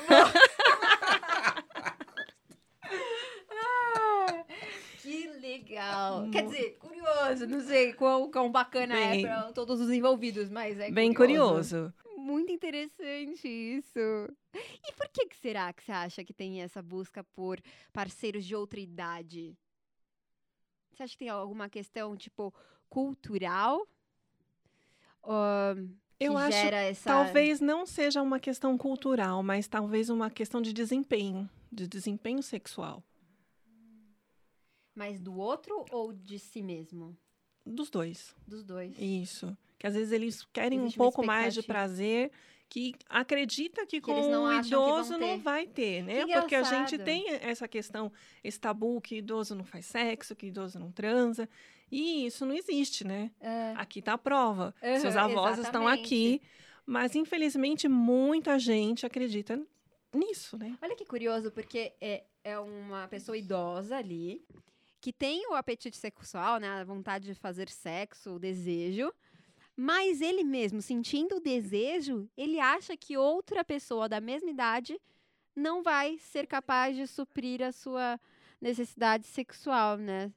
Speaker 1: Ah, que legal. Quer dizer, curioso. Não sei quão, quão bacana
Speaker 3: Bem-
Speaker 1: é para todos os envolvidos, mas é
Speaker 3: Bem curioso.
Speaker 1: Muito interessante isso. E por que, que será que você acha que tem essa busca por parceiros de outra idade? Você acha que tem alguma questão, tipo, cultural? Que
Speaker 3: Eu acho
Speaker 1: essa...
Speaker 3: Talvez não seja uma questão cultural, mas talvez uma questão de desempenho, de desempenho sexual.
Speaker 1: Mais do outro ou de si mesmo?
Speaker 3: Dos dois.
Speaker 1: Dos dois.
Speaker 3: Isso. Que às vezes eles querem
Speaker 1: Existe
Speaker 3: um pouco mais de prazer, que acredita que,
Speaker 1: Que
Speaker 3: com o
Speaker 1: vão
Speaker 3: idoso não vai ter, né?
Speaker 1: Que
Speaker 3: Porque a gente tem essa questão, esse tabu que idoso não faz sexo, que idoso não transa. E isso não existe, né?
Speaker 1: É.
Speaker 3: Aqui está a prova.
Speaker 1: Aham,
Speaker 3: Seus avós estão aqui. Mas, infelizmente, muita gente acredita nisso, né?
Speaker 1: Olha que curioso, porque é, é uma pessoa idosa ali que tem o apetite sexual, né? A vontade de fazer sexo, o desejo. Mas ele mesmo, sentindo o desejo, ele acha que outra pessoa da mesma idade não vai ser capaz de suprir a sua necessidade sexual, né?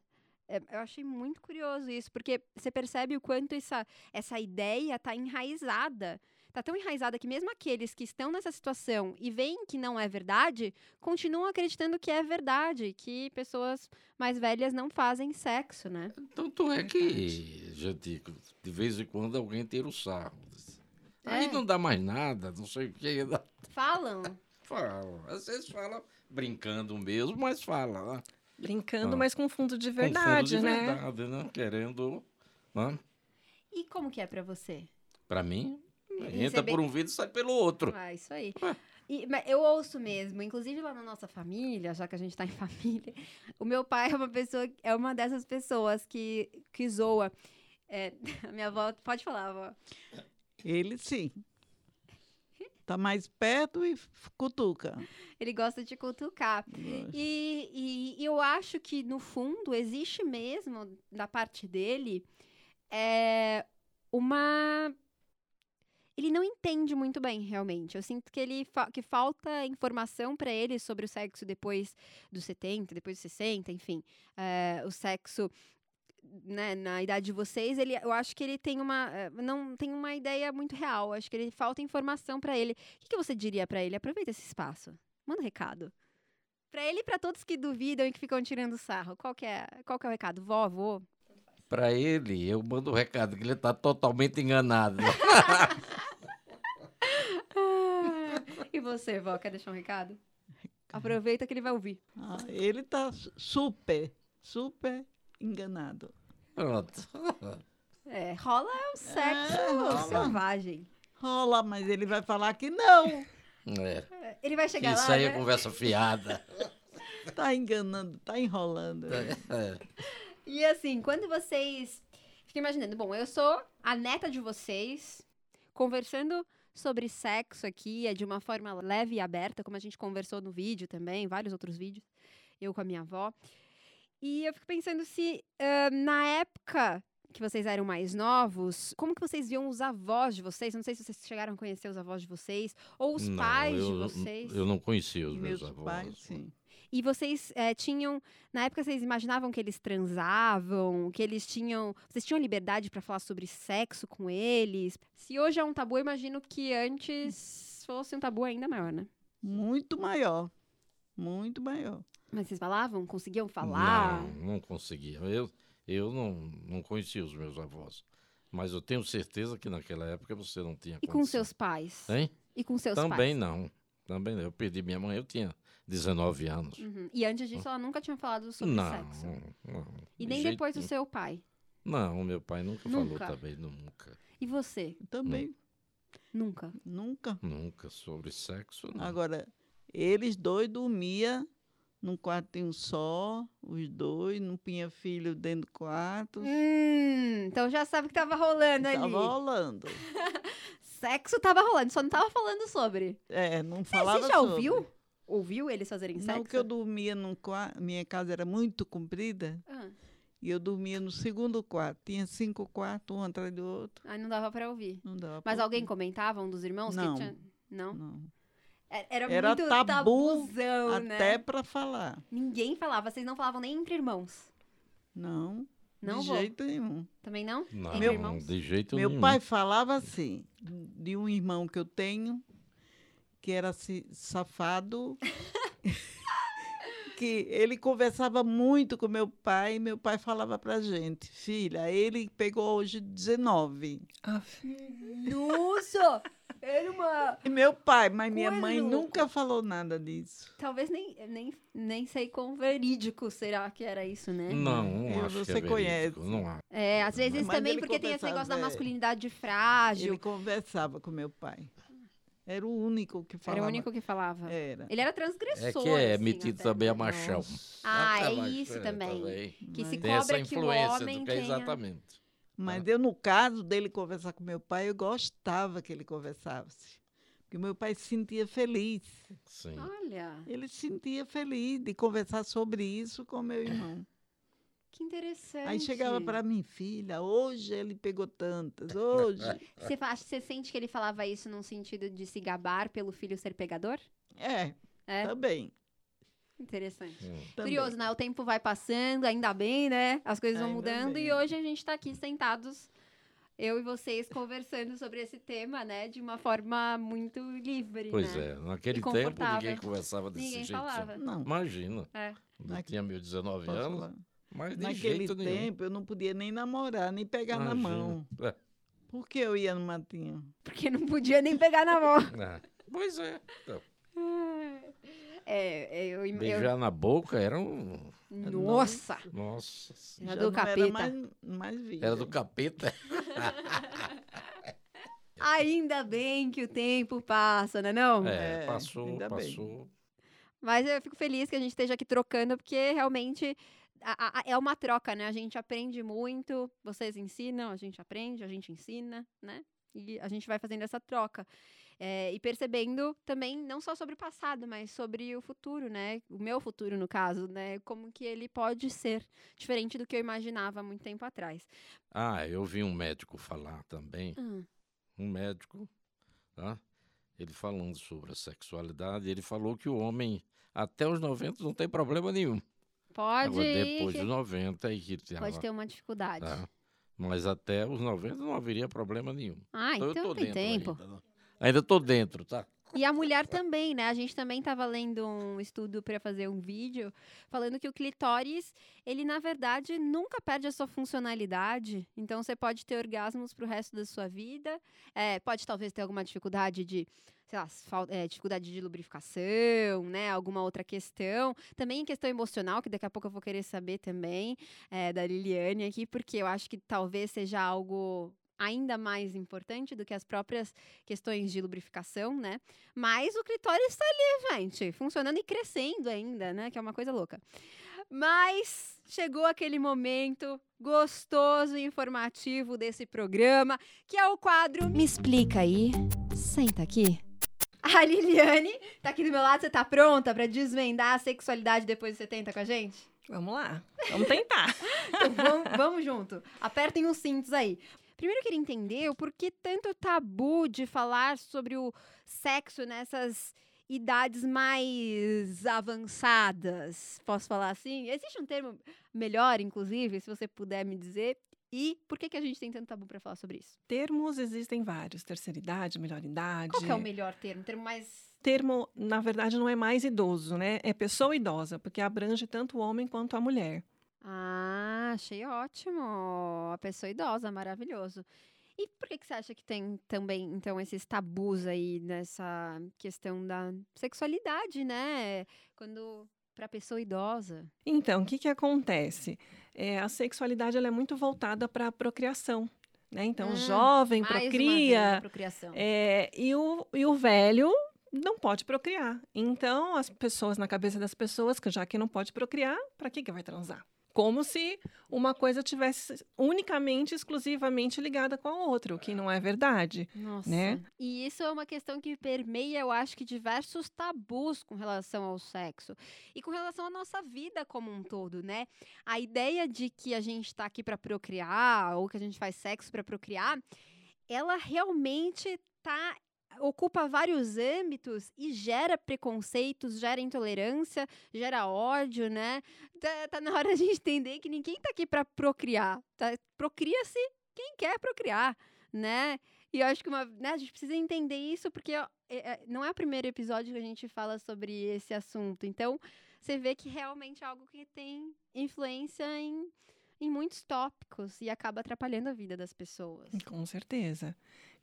Speaker 1: É, eu achei muito curioso isso, porque você percebe o quanto essa, essa ideia está enraizada. Está tão enraizada que mesmo aqueles que estão nessa situação e veem que não é verdade, continuam acreditando que é verdade, que pessoas mais velhas não fazem sexo, né?
Speaker 2: Tanto é que, gente, de vez em quando alguém tira o sarro. Aí
Speaker 1: É.
Speaker 2: não dá mais nada, não sei o que.
Speaker 1: Falam.
Speaker 2: Fala. Às vezes fala brincando mesmo, mas fala, né?
Speaker 3: Brincando,
Speaker 2: Ah.
Speaker 3: mas com fundo de
Speaker 2: Com fundo
Speaker 3: verdade,
Speaker 2: de
Speaker 3: né?
Speaker 2: verdade, né? Querendo. Né?
Speaker 1: E como que é pra você?
Speaker 2: Pra mim, entra por um vidro e sai pelo outro.
Speaker 1: Ah, isso aí.
Speaker 2: Ué.
Speaker 1: E, mas eu ouço mesmo, inclusive lá na nossa família, já que a gente tá em família, o meu pai é uma pessoa, é uma dessas pessoas que, que zoa. É, a minha avó, pode falar, avó.
Speaker 4: Ele sim. Tá mais perto e cutuca.
Speaker 1: Ele gosta de cutucar. E, e- e eu acho que, no fundo, existe mesmo, da parte dele, é, uma. Ele não entende muito bem, realmente. Eu sinto que ele fa- que falta informação para ele sobre o sexo depois dos 70, depois dos 60, enfim. É, o sexo né, na idade de vocês, ele, eu acho que ele tem uma eh, não tem uma ideia muito real. Acho que ele falta informação para ele. O que, que você diria para ele? Aproveita esse espaço. Manda um recado. Pra ele e pra todos que duvidam e que ficam tirando sarro. Qual que é, qual que é o recado? Vó, avô?
Speaker 2: Pra ele, eu mando o recado que ele tá totalmente enganado.
Speaker 1: e você, vó, quer deixar um recado? Aproveita que ele vai ouvir.
Speaker 4: Ah, ele tá su- super, super enganado.
Speaker 2: Pronto.
Speaker 1: É, rola um sexo
Speaker 4: É, rola.
Speaker 1: selvagem.
Speaker 4: Rola, mas ele vai falar que não.
Speaker 2: É.
Speaker 1: É, Ele vai chegar
Speaker 2: Isso
Speaker 1: lá,
Speaker 2: aí é
Speaker 1: né?
Speaker 2: conversa fiada.
Speaker 4: Tá enganando, tá enrolando.
Speaker 2: É.
Speaker 1: E assim, quando vocês... Fica imaginando, bom, eu sou a neta de vocês, conversando sobre sexo aqui, é de uma forma leve e aberta, como a gente conversou no vídeo também, vários outros vídeos, eu com a minha avó. E eu fico pensando se, ah, na época que vocês eram mais novos, como que vocês viam os avós de vocês? Não sei se vocês chegaram a conhecer os avós de vocês, ou os
Speaker 2: Não,
Speaker 1: pais de
Speaker 2: eu,
Speaker 1: vocês.
Speaker 2: Eu não conhecia os meus,
Speaker 4: meus
Speaker 2: avós.
Speaker 4: pais, sim.
Speaker 1: E vocês eh, tinham, na época vocês imaginavam que eles transavam, que eles tinham, vocês tinham liberdade pra falar sobre sexo com eles? Se hoje é um tabu, eu imagino que antes fosse um tabu ainda maior, né?
Speaker 4: Muito maior. Muito maior.
Speaker 1: Mas vocês falavam? Conseguiam falar?
Speaker 2: Não, não conseguia. Eu, eu não, não conhecia os meus avós. Mas eu tenho certeza que naquela época você não tinha
Speaker 1: E com
Speaker 2: condição.
Speaker 1: seus pais?
Speaker 2: Hein?
Speaker 1: E com seus
Speaker 2: Também
Speaker 1: pais?
Speaker 2: não. Também não. Eu perdi minha mãe, eu tinha 19 anos.
Speaker 1: Uhum. E antes disso, ela nunca tinha falado sobre
Speaker 2: não,
Speaker 1: sexo?
Speaker 2: não.
Speaker 1: E
Speaker 2: de
Speaker 1: nem
Speaker 2: jeito
Speaker 1: depois do seu pai?
Speaker 2: Não, meu pai nunca,
Speaker 1: Nunca?
Speaker 2: falou também, nunca.
Speaker 1: E você?
Speaker 4: Também,
Speaker 1: Nunca?
Speaker 4: nunca.
Speaker 2: Nunca sobre sexo, não.
Speaker 4: Agora, eles dois dormiam num quartinho só, os dois, não tinha filho dentro do quarto.
Speaker 1: Hum, então já sabe o que tava rolando ali.
Speaker 4: Tava rolando.
Speaker 1: Sexo tava rolando, só não tava falando sobre.
Speaker 4: É, não falava
Speaker 1: Você já
Speaker 4: sobre.
Speaker 1: ouviu? Ouviu eles fazerem sexo?
Speaker 4: Não, que eu dormia num quarto, minha casa era muito comprida,
Speaker 1: Ah,
Speaker 4: e eu dormia no segundo quarto. Tinha cinco quartos, um atrás do outro.
Speaker 1: aí não dava pra ouvir.
Speaker 4: Não dava
Speaker 1: Mas alguém
Speaker 4: ouvir.
Speaker 1: comentava, um dos irmãos?
Speaker 4: Não.
Speaker 1: Que tinha... Não?
Speaker 4: Não.
Speaker 1: É- Era,
Speaker 4: Era
Speaker 1: muito
Speaker 4: tabu
Speaker 1: tabuzão,
Speaker 4: Até
Speaker 1: né?
Speaker 4: para falar.
Speaker 1: Ninguém falava, vocês não falavam nem entre irmãos.
Speaker 4: Não,
Speaker 1: Não
Speaker 4: de
Speaker 1: vou.
Speaker 4: jeito nenhum.
Speaker 1: Também não?
Speaker 2: Não,
Speaker 1: irmãos?
Speaker 2: de jeito
Speaker 4: Meu
Speaker 2: nenhum.
Speaker 4: pai falava assim, de um irmão que eu tenho, que era assim, safado, que ele conversava muito com meu pai, e meu pai falava pra gente, filha, ele pegou hoje 19.
Speaker 3: Aff.
Speaker 1: Nossa! Era uma.
Speaker 4: E meu pai, mas minha
Speaker 1: Coisa
Speaker 4: mãe
Speaker 1: louca.
Speaker 4: nunca falou nada disso.
Speaker 1: Talvez nem, nem, nem sei quão verídico será que era isso, né?
Speaker 2: Não, não
Speaker 4: Eu-
Speaker 2: acho que
Speaker 4: você
Speaker 2: é verídico,
Speaker 4: conhece.
Speaker 2: Não acho.
Speaker 1: É, às vezes
Speaker 4: Mas
Speaker 1: também porque tem esse negócio da
Speaker 4: é.
Speaker 1: masculinidade frágil.
Speaker 4: Ele conversava com meu pai. Era o único que falava.
Speaker 1: Era o único que falava.
Speaker 4: Era.
Speaker 1: Ele era transgressor.
Speaker 2: É que é
Speaker 1: assim,
Speaker 2: metido
Speaker 1: até,
Speaker 2: também a
Speaker 1: né?
Speaker 2: machão.
Speaker 1: Ah, é
Speaker 2: macho,
Speaker 1: isso também. Que se
Speaker 4: Mas-
Speaker 2: Tem essa
Speaker 1: cobra que o
Speaker 2: influência
Speaker 1: homem
Speaker 2: do que é
Speaker 1: tenha...
Speaker 2: exatamente.
Speaker 4: Mas eu, no caso dele conversar com meu pai, eu gostava que ele conversasse. Porque meu pai se sentia feliz.
Speaker 2: Sim.
Speaker 1: Olha,
Speaker 4: Ele se sentia feliz de conversar sobre isso com meu irmão.
Speaker 1: Que interessante.
Speaker 4: Aí chegava para mim, filha, hoje ele pegou tantas, hoje.
Speaker 1: Você, fa- você sente que ele falava isso num sentido de se gabar pelo filho ser pegador?
Speaker 4: É,
Speaker 1: É,
Speaker 4: também.
Speaker 1: interessante.
Speaker 2: Hum.
Speaker 4: também.
Speaker 1: Curioso, né? O tempo vai passando, ainda bem, né? As coisas vão
Speaker 4: Ainda
Speaker 1: mudando
Speaker 4: bem.
Speaker 1: e hoje a gente tá aqui sentados, eu e vocês, conversando sobre esse tema, né? De uma forma muito livre,
Speaker 2: Pois
Speaker 1: né?
Speaker 2: é, naquele
Speaker 1: E
Speaker 2: tempo ninguém conversava desse
Speaker 1: Ninguém
Speaker 2: jeito.
Speaker 1: falava.
Speaker 4: Não,
Speaker 2: Imagina,
Speaker 1: É.
Speaker 2: eu tinha meus 19
Speaker 4: posso
Speaker 2: anos,
Speaker 4: falar.
Speaker 2: Mas de
Speaker 4: Naquele
Speaker 2: jeito nenhum.
Speaker 4: tempo eu não podia nem namorar, nem pegar na
Speaker 2: Imagina.
Speaker 4: mão.
Speaker 2: É.
Speaker 4: Por que eu ia no matinho?
Speaker 1: Porque não podia nem pegar na mão.
Speaker 2: É. Pois é. Então,
Speaker 1: É, eu, eu,
Speaker 2: beijar na boca era um.
Speaker 1: Nossa!
Speaker 2: Nossa.
Speaker 1: Era
Speaker 4: Já
Speaker 1: do
Speaker 4: não
Speaker 1: capeta.
Speaker 4: Era mais, mais vida.
Speaker 2: Era do capeta.
Speaker 1: Ainda bem que o tempo passa, né não?
Speaker 2: É,
Speaker 4: É,
Speaker 2: passou,
Speaker 4: ainda bem.
Speaker 2: passou.
Speaker 1: Mas eu fico feliz que a gente esteja aqui trocando, porque realmente a- a- é uma troca, né? A gente aprende muito, vocês ensinam, a gente aprende, a gente ensina, né? E a gente vai fazendo essa troca. É, e percebendo também, não só sobre o passado, mas sobre o futuro, né? O meu futuro, no caso, né? Como que ele pode ser diferente do que eu imaginava muito tempo atrás.
Speaker 2: Ah, eu vi um médico falar também. um médico, tá? Ele falando sobre a sexualidade, ele falou que o homem até os 90 não tem problema nenhum.
Speaker 1: Pode
Speaker 2: Agora, depois
Speaker 1: que-
Speaker 2: dos 90 aí que tava,
Speaker 1: pode ter uma dificuldade.
Speaker 2: tá? Mas até os 90 não haveria problema nenhum.
Speaker 1: Ah, então
Speaker 2: tô
Speaker 1: tem tempo.
Speaker 2: Ainda, ainda tô dentro, tá?
Speaker 1: E a mulher também, né? A gente também estava lendo um estudo para fazer um vídeo falando que o clitóris, ele na verdade nunca perde a sua funcionalidade. Então você pode ter orgasmos pro resto da sua vida. É, pode talvez ter alguma dificuldade de, sei lá, é, dificuldade de lubrificação, né? Alguma outra questão. Também em questão emocional, que daqui a pouco eu vou querer saber também, é, da Liliane aqui, porque eu acho que talvez seja algo ainda mais importante do que as próprias questões de lubrificação, né? Mas o clitóris está ali, gente, funcionando e crescendo ainda, né? Que é uma coisa louca. Mas chegou aquele momento gostoso e informativo desse programa, que é o quadro Me Explica aí. Senta aqui. A Liliane tá aqui do meu lado, você tá pronta para desvendar a sexualidade depois de 70 com a gente?
Speaker 3: Vamos lá, vamos tentar.
Speaker 1: Então vamos, vamos junto. Apertem os cintos aí. Primeiro eu queria entender o porquê tanto tabu de falar sobre o sexo nessas idades mais avançadas. Posso falar assim? Existe um termo melhor, inclusive, se você puder me dizer. E por que, que a gente tem tanto tabu para falar sobre isso?
Speaker 3: Termos existem vários: terceira idade, melhor idade.
Speaker 1: Qual é o melhor termo? Termo mais.
Speaker 3: termo, na verdade, não é mais idoso, né? É pessoa idosa, porque abrange tanto o homem quanto a mulher.
Speaker 1: Ah, achei ótimo. A pessoa idosa, maravilhoso. E por que, que você acha que tem também, então, esses tabus aí nessa questão da sexualidade, né? Quando para pessoa idosa.
Speaker 3: Então, o que, que acontece? É, a sexualidade ela é muito voltada para a procriação. Né? Então,
Speaker 1: Hum,
Speaker 3: o jovem
Speaker 1: Mais uma vez, a
Speaker 3: procria
Speaker 1: procriação.
Speaker 3: é, e, o, e o velho não pode procriar. Então, as pessoas, na cabeça das pessoas, que já que não pode procriar, para que, que vai transar? Como se uma coisa tivesse unicamente, exclusivamente ligada com a outra, o que não é verdade.
Speaker 1: Nossa.
Speaker 3: né?
Speaker 1: E isso é uma questão que permeia, eu acho que diversos tabus com relação ao sexo e com relação à nossa vida como um todo, né? A ideia de que a gente está aqui para procriar ou que a gente faz sexo para procriar, ela realmente tá ocupa vários âmbitos e gera preconceitos, gera intolerância, gera ódio, né? Tá, tá na hora de entender que ninguém tá aqui para procriar. Tá? Procria-se quem quer procriar, né? E eu acho que uma, né, a gente precisa entender isso porque ó, é- é- não é o primeiro episódio que a gente fala sobre esse assunto. Então, você vê que realmente é algo que tem influência em, em muitos tópicos e acaba atrapalhando a vida das pessoas.
Speaker 3: Com certeza.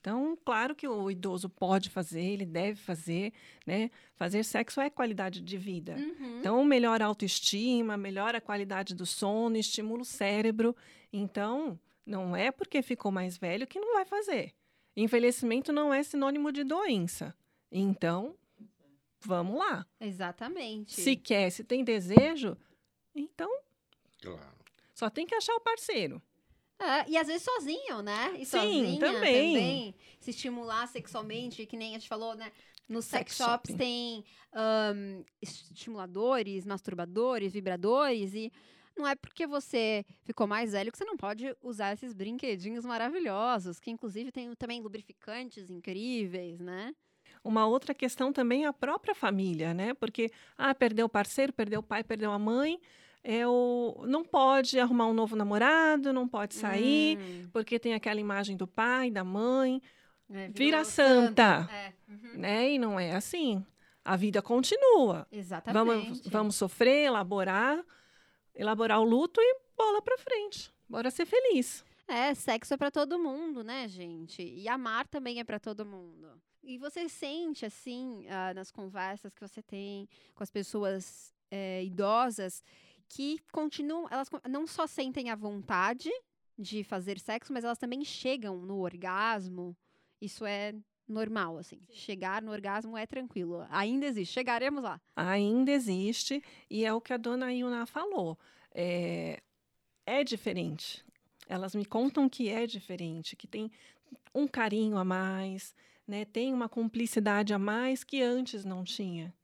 Speaker 3: Então, claro que o idoso pode fazer, ele deve fazer, né? Fazer sexo é qualidade de vida.
Speaker 1: Uhum.
Speaker 3: Então, melhora a autoestima, melhora a qualidade do sono, estimula o cérebro. Então, não é porque ficou mais velho que não vai fazer. Envelhecimento não é sinônimo de doença. Então, vamos lá.
Speaker 1: Exatamente.
Speaker 3: Se quer, se tem desejo, então
Speaker 2: Claro.
Speaker 3: só tem que achar o parceiro.
Speaker 1: É, e às vezes sozinho, né? E
Speaker 3: Sim,
Speaker 1: sozinha
Speaker 3: também.
Speaker 1: Se estimular sexualmente, que nem a gente falou, né? Nos sex,
Speaker 3: Sex
Speaker 1: shops
Speaker 3: shopping.
Speaker 1: tem ahn, estimuladores, masturbadores, vibradores e não é porque você ficou mais velho que você não pode usar esses brinquedinhos maravilhosos, que inclusive tem também lubrificantes incríveis, né?
Speaker 3: Uma outra questão também é a própria família, né? Porque, ah, perdeu o parceiro, perdeu o pai, perdeu a mãe, é o... não pode arrumar um novo namorado, não pode sair,
Speaker 1: Hum,
Speaker 3: porque tem aquela imagem do pai, da mãe,
Speaker 1: é,
Speaker 3: vira santa,
Speaker 1: É, uhum,
Speaker 3: né? E não é assim. A vida continua.
Speaker 1: exatamente.
Speaker 3: Vamos, vamos sofrer, elaborar, elaborar o luto e bola pra frente. Bora ser feliz.
Speaker 1: É, sexo é pra todo mundo, né, gente? E amar também é pra todo mundo. E você sente, assim, ah, nas conversas que você tem com as pessoas eh, idosas, que continuam, elas não só sentem a vontade de fazer sexo, mas elas também chegam no orgasmo. Isso é normal, assim. Chegar no orgasmo é tranquilo. Ainda existe. Chegaremos lá.
Speaker 3: Ainda existe, e é o que a dona Ilna falou. É, é diferente. Elas me contam que é diferente, que tem um carinho a mais, né? tem uma cumplicidade a mais que antes não tinha.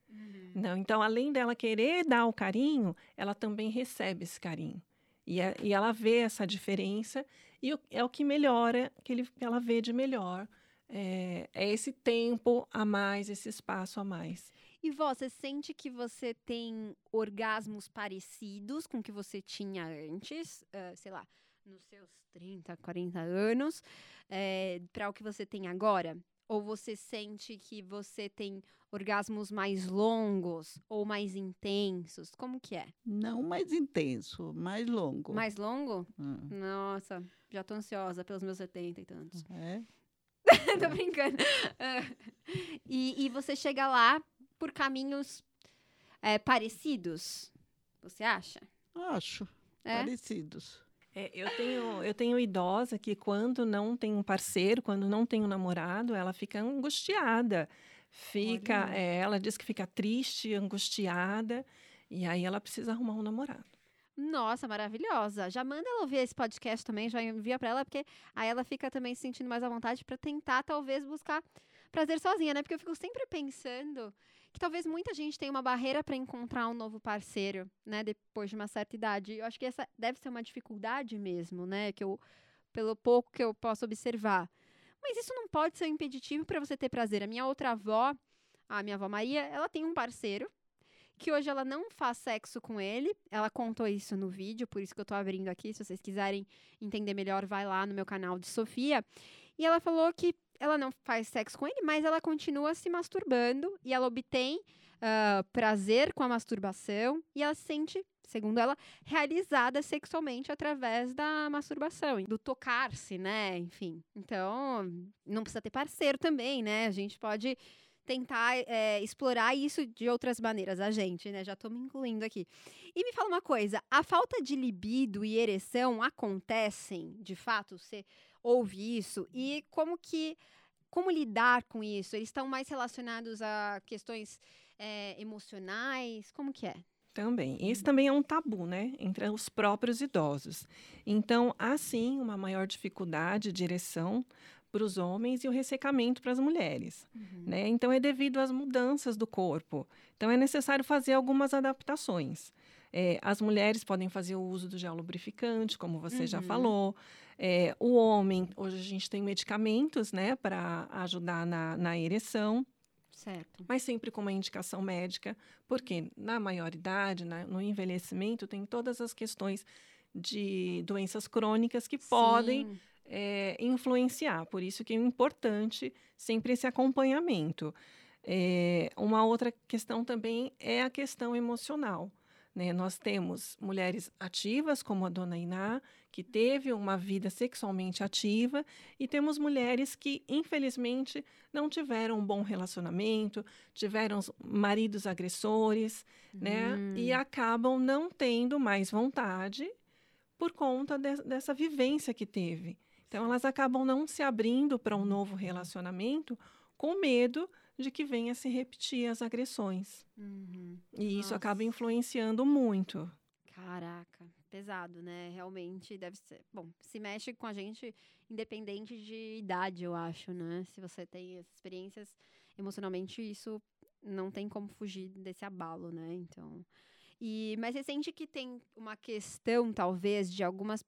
Speaker 3: Não, então, além dela querer dar o carinho, ela também recebe esse carinho. E, é- e ela vê essa diferença, e o- é o que melhora, que ele- que ela vê de melhor. É, é esse tempo a mais, esse espaço a mais.
Speaker 1: E vó, você sente que você tem orgasmos parecidos com o que você tinha antes, ah, sei lá, nos seus 30, 40 anos, para o que você tem agora? Ou você sente que você tem orgasmos mais longos ou mais intensos? Como que é?
Speaker 4: Não mais intenso, mais longo.
Speaker 1: Mais longo?
Speaker 4: Ah,
Speaker 1: Nossa, já tô ansiosa pelos meus 70 e tantos.
Speaker 4: é?
Speaker 1: Tô brincando. E, e você chega lá por caminhos é, parecidos, você acha?
Speaker 4: Acho.
Speaker 1: É?
Speaker 4: Parecidos.
Speaker 3: É, eu, tenho, eu tenho idosa que, quando não tem um parceiro, quando não tem um namorado, ela fica angustiada. Fica, é, ela diz que fica triste, angustiada, e aí ela precisa arrumar um namorado.
Speaker 1: Nossa, maravilhosa. Já manda ela ouvir esse podcast também, já envia pra ela, porque aí ela fica também se sentindo mais à vontade pra tentar, talvez, buscar prazer sozinha, né? Porque eu fico sempre pensando que talvez muita gente tenha uma barreira pra encontrar um novo parceiro, né? Depois de uma certa idade. Eu acho que essa deve ser uma dificuldade mesmo, né? Que eu, pelo pouco que eu posso observar. Mas isso não pode ser um impeditivo pra você ter prazer. A minha outra avó, a minha avó Maria, ela tem um parceiro que hoje ela não faz sexo com ele. Ela contou isso no vídeo, por isso que eu tô abrindo aqui. Se vocês quiserem entender melhor, vai lá no meu canal de Sofia. E ela falou que ela não faz sexo com ele, mas ela continua se masturbando e ela obtém ah, prazer com a masturbação e ela se sente, segundo ela, realizada sexualmente através da masturbação, do tocar-se, né? Enfim. Então, não precisa ter parceiro também, né? A gente pode tentar é, explorar isso de outras maneiras, a gente, né? Já tô me incluindo aqui. E me fala uma coisa, a falta de libido e ereção acontecem, de fato? Você ouve isso? E como que, como lidar com isso? Eles estão mais relacionados a questões é, emocionais? Como que é?
Speaker 3: Também. Esse também é um tabu, né? Entre os próprios idosos. Então, há sim uma maior dificuldade de ereção para os homens e o ressecamento para as mulheres. Né? Então, é devido às mudanças do corpo. Então, é necessário fazer algumas adaptações. É, as mulheres podem fazer o uso do gel lubrificante, como você já
Speaker 1: Uhum.
Speaker 3: falou. É, o homem, hoje a gente tem medicamentos né, para ajudar na, na ereção
Speaker 1: Certo.
Speaker 3: mas sempre com uma indicação médica, porque na maioridade, na- no envelhecimento, tem todas as questões de doenças crônicas que podem
Speaker 1: Sim.
Speaker 3: eh, influenciar. Por isso que é importante sempre esse acompanhamento. Eh, uma outra questão também é a questão emocional. Né? Nós temos mulheres ativas, como a dona Iná, que teve uma vida sexualmente ativa, e temos mulheres que, infelizmente, não tiveram um bom relacionamento, tiveram maridos agressores, né? E
Speaker 1: Hum.
Speaker 3: acabam não tendo mais vontade por conta de- dessa vivência que teve. Então, elas acabam não se abrindo para um novo relacionamento com medo de que venha se repetir as agressões.
Speaker 1: Uhum.
Speaker 3: E isso acaba
Speaker 1: Nossa.
Speaker 3: influenciando muito.
Speaker 1: Caraca, pesado, né? Realmente deve ser. Bom, se mexe com a gente independente de idade, eu acho, né? Se você tem essas experiências emocionalmente, isso não tem como fugir desse abalo, né? Então. E, mas você sente que tem uma questão, talvez, de algumas.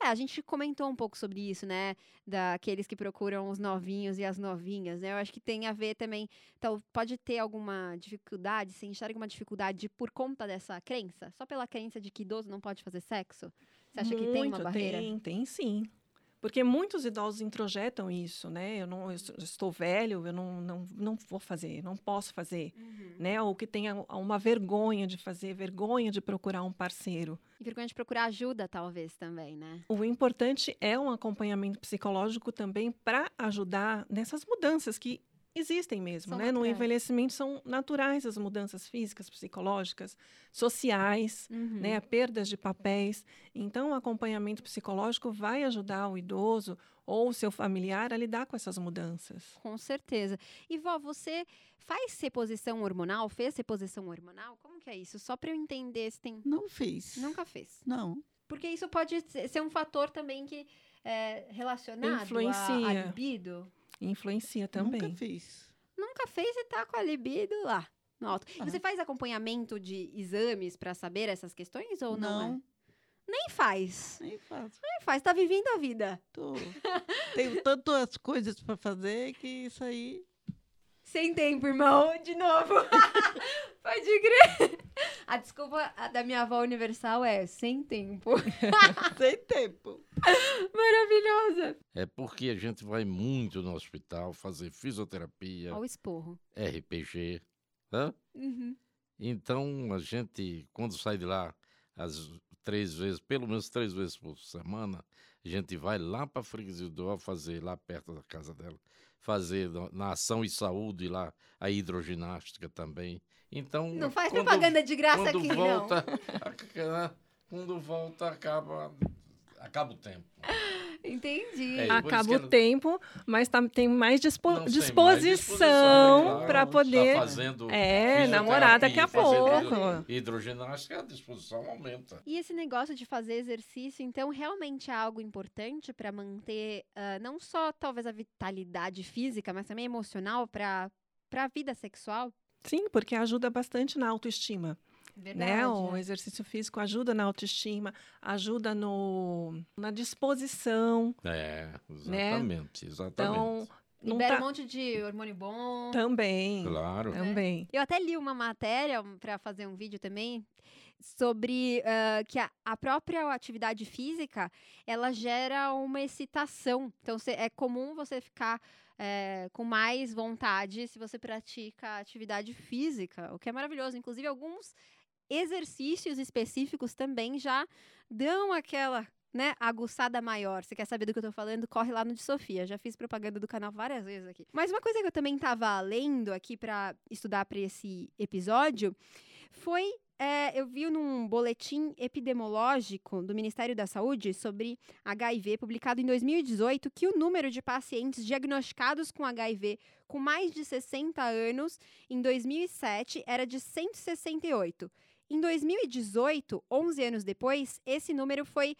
Speaker 1: É, a gente comentou um pouco sobre isso, né? Daqueles que procuram os novinhos e as novinhas, né? Eu acho que tem a ver também. Então, pode ter alguma dificuldade, você enxerga alguma dificuldade por conta dessa crença? Só pela crença de que idoso não pode fazer sexo? Você acha que tem uma
Speaker 3: Muito,
Speaker 1: barreira?
Speaker 3: Tem, tem sim. Porque muitos idosos introjetam isso, né? Eu não eu estou velho, eu não, não, não vou fazer, não posso fazer,
Speaker 1: Uhum.
Speaker 3: né? Ou que tenha uma vergonha de fazer, vergonha de procurar um parceiro.
Speaker 1: E vergonha de procurar ajuda, talvez, também, né?
Speaker 3: O importante é um acompanhamento psicológico também para ajudar nessas mudanças que existem mesmo,
Speaker 1: São
Speaker 3: né? No
Speaker 1: naturais.
Speaker 3: envelhecimento são naturais as mudanças físicas, psicológicas, sociais,
Speaker 1: Uhum.
Speaker 3: né? Perdas de papéis. Então, o acompanhamento psicológico vai ajudar o idoso ou o seu familiar a lidar com essas mudanças.
Speaker 1: Com certeza. E, vó, você faz reposição hormonal? Fez reposição hormonal? Como que é isso? Só para eu entender se tem...
Speaker 4: Não fiz.
Speaker 1: Nunca fez.
Speaker 4: Não.
Speaker 1: Porque isso pode ser um fator também que é relacionado à-
Speaker 3: Influencia.
Speaker 1: libido.
Speaker 3: Influencia também.
Speaker 4: Nunca fiz.
Speaker 1: Nunca fez e tá com a libido lá, no alto.
Speaker 4: Ah.
Speaker 1: você faz acompanhamento de exames para saber essas questões ou não, é?
Speaker 4: não,
Speaker 1: Nem faz.
Speaker 4: nem faço.
Speaker 1: Nem faz, tá vivendo a vida.
Speaker 4: Tô. Tenho tantas coisas para fazer que isso aí.
Speaker 1: Sem tempo, irmão. De novo. Pode crer. A desculpa da minha avó universal é sem tempo.
Speaker 4: Sem tempo.
Speaker 1: Maravilhosa.
Speaker 2: É porque a gente vai muito no hospital fazer fisioterapia,
Speaker 1: Olha o esporro.
Speaker 2: RPG, né?
Speaker 1: Uhum.
Speaker 2: Então, a gente, quando sai de lá, as três vezes, pelo menos três vezes por semana, a gente vai lá para a Freguesia do fazer, lá perto da casa dela, fazer na, na Ação e Saúde lá, a hidroginástica também. Então,
Speaker 1: Não faz
Speaker 2: quando-
Speaker 1: propaganda de graça
Speaker 2: quando
Speaker 1: aqui,
Speaker 2: volta, a- quando volta, acaba, acaba o tempo.
Speaker 1: Entendi.
Speaker 2: É,
Speaker 3: Acaba o tempo, mas tá- tem mais dispo-
Speaker 2: Não mais
Speaker 3: disposição para
Speaker 2: Tá
Speaker 3: poder.
Speaker 2: fazendo
Speaker 3: É, namorar daqui a pouco.
Speaker 2: Hidroginástica, a disposição aumenta.
Speaker 1: E esse negócio de fazer exercício, então, realmente é algo importante para manter ah, não só talvez a vitalidade física, mas também emocional para para a vida sexual?
Speaker 3: Sim, porque ajuda bastante na autoestima. né? O
Speaker 1: é.
Speaker 3: exercício físico ajuda na autoestima, ajuda no, na disposição.
Speaker 2: É, exatamente, exatamente.
Speaker 3: Então, não
Speaker 1: Libera
Speaker 3: tá...
Speaker 1: um monte de hormônio bom.
Speaker 3: Também.
Speaker 2: Claro.
Speaker 3: Também.
Speaker 1: Eu até li uma matéria para fazer um vídeo também sobre ah, que a, a própria atividade física ela gera uma excitação. Então cê- é comum você ficar eh, com mais vontade se você pratica atividade física, o que é maravilhoso. Inclusive alguns exercícios específicos também já dão aquela né, aguçada maior. Você quer saber do que eu tô falando? Corre lá no de Sofia. Já fiz propaganda do canal várias vezes aqui. Mas uma coisa que eu também tava lendo aqui para estudar para esse episódio foi é, eu vi num boletim epidemiológico do Ministério da Saúde sobre HIV, publicado em 2018, que o número de pacientes diagnosticados com HIV com mais de 60 anos em 2007 era de 168. Em 2018, 11 anos depois, esse número foi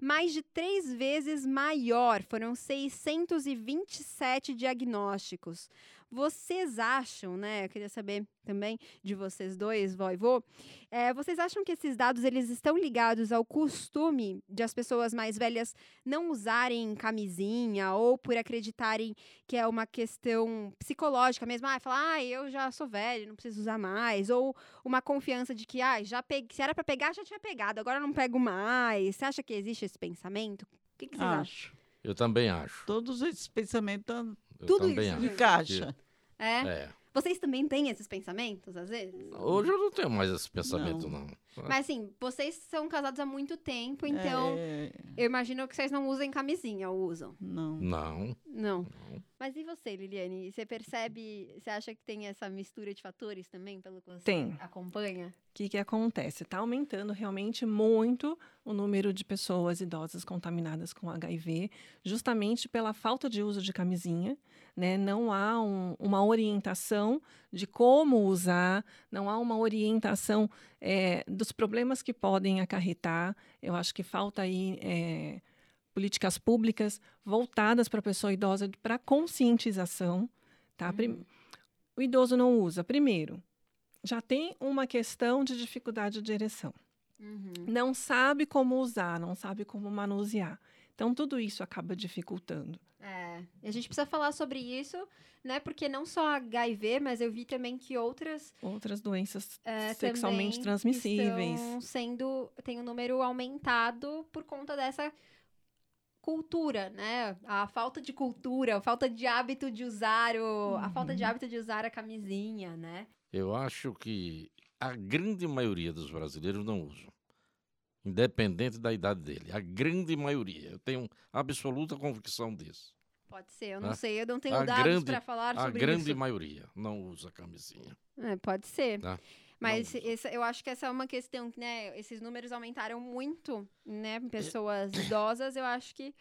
Speaker 1: mais de três vezes maior, foram 627 diagnósticos. Vocês acham, né? Eu queria saber também de vocês dois, vó e vô, é, vocês acham que esses dados eles estão ligados ao costume de as pessoas mais velhas não usarem camisinha ou por acreditarem que é uma questão psicológica mesmo? Ah, falar, ah, eu já sou velho, não preciso usar mais. Ou uma confiança de que, ah, já peguei, se era para pegar, já tinha pegado, agora eu não pego mais. Você acha que existe esse pensamento? O que, que vocês acham?
Speaker 4: Acho.
Speaker 2: Eu também acho.
Speaker 4: Todos esses pensamentos
Speaker 2: Eu
Speaker 1: Tudo
Speaker 2: também
Speaker 1: isso,
Speaker 2: acho.
Speaker 4: encaixa.
Speaker 1: É?
Speaker 2: É.
Speaker 1: Vocês também têm esses pensamentos, às vezes?
Speaker 2: Hoje eu não tenho mais esse pensamento,
Speaker 4: Não.
Speaker 2: não.
Speaker 1: Mas assim, vocês são casados há muito tempo, então
Speaker 4: É,
Speaker 1: eu imagino que vocês não usem camisinha, ou usam?
Speaker 4: não.
Speaker 2: Não.
Speaker 1: Não.
Speaker 2: não.
Speaker 1: Mas e você, Liliane? Você percebe, você acha que tem essa mistura de fatores também, pelo que você
Speaker 3: Tem.
Speaker 1: acompanha?
Speaker 3: O que, que acontece? Está aumentando realmente muito o número de pessoas idosas contaminadas com HIV, justamente pela falta de uso de camisinha. Né? Não há um- uma orientação de como usar, não há uma orientação eh, dos problemas que podem acarretar. Eu acho que falta aí eh, políticas públicas voltadas para a pessoa idosa para conscientização. Tá? Prim- O idoso não usa, primeiro, já tem uma questão de dificuldade de ereção.
Speaker 1: Uhum.
Speaker 3: Não sabe como usar, não sabe como manusear. Então, tudo isso acaba dificultando.
Speaker 1: É, e a gente precisa falar sobre isso, né? Porque não só HIV, mas eu vi também que outras
Speaker 3: Outras doenças
Speaker 1: é,
Speaker 3: sexualmente transmissíveis.
Speaker 1: estão sendo tem um número aumentado por conta dessa cultura, né? A falta de cultura, a falta de hábito de usar o, a falta de
Speaker 3: Uhum.
Speaker 1: hábito de usar a camisinha, né?
Speaker 2: Eu acho que a grande maioria dos brasileiros não usam. Independente da idade dele. A grande maioria. Eu tenho absoluta convicção disso.
Speaker 1: Pode ser, eu não
Speaker 2: Ah,
Speaker 1: sei, eu não tenho
Speaker 2: a
Speaker 1: dados
Speaker 2: grande-
Speaker 1: para falar
Speaker 2: A
Speaker 1: sobre
Speaker 2: grande
Speaker 1: isso.
Speaker 2: maioria não usa camisinha.
Speaker 1: É, pode ser.
Speaker 2: Tá.
Speaker 1: Mas essa- eu acho que essa é uma questão, né? Esses números aumentaram muito, né? em Pessoas idosas, eu acho que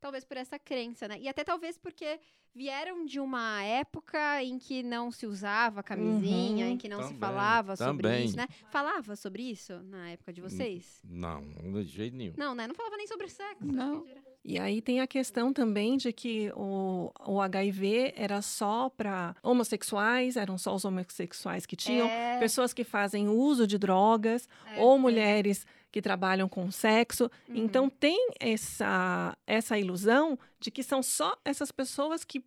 Speaker 1: talvez por essa crença, né? E até talvez porque vieram de uma época em que não se usava camisinha,
Speaker 3: Uhum.
Speaker 1: em que não se
Speaker 2: Também,
Speaker 1: falava sobre
Speaker 2: também.
Speaker 1: isso, né? Falava sobre isso na época de vocês?
Speaker 2: Não, de jeito nenhum.
Speaker 1: Não, né? Não falava nem sobre sexo.
Speaker 4: Não.
Speaker 3: E aí tem a questão também de que o, o HIV era só para homossexuais, eram só os homossexuais que tinham,
Speaker 1: É,
Speaker 3: pessoas que fazem uso de drogas,
Speaker 1: é,
Speaker 3: ou mulheres que trabalham com sexo.
Speaker 1: Uhum.
Speaker 3: Então tem essa, essa ilusão de que são só essas pessoas que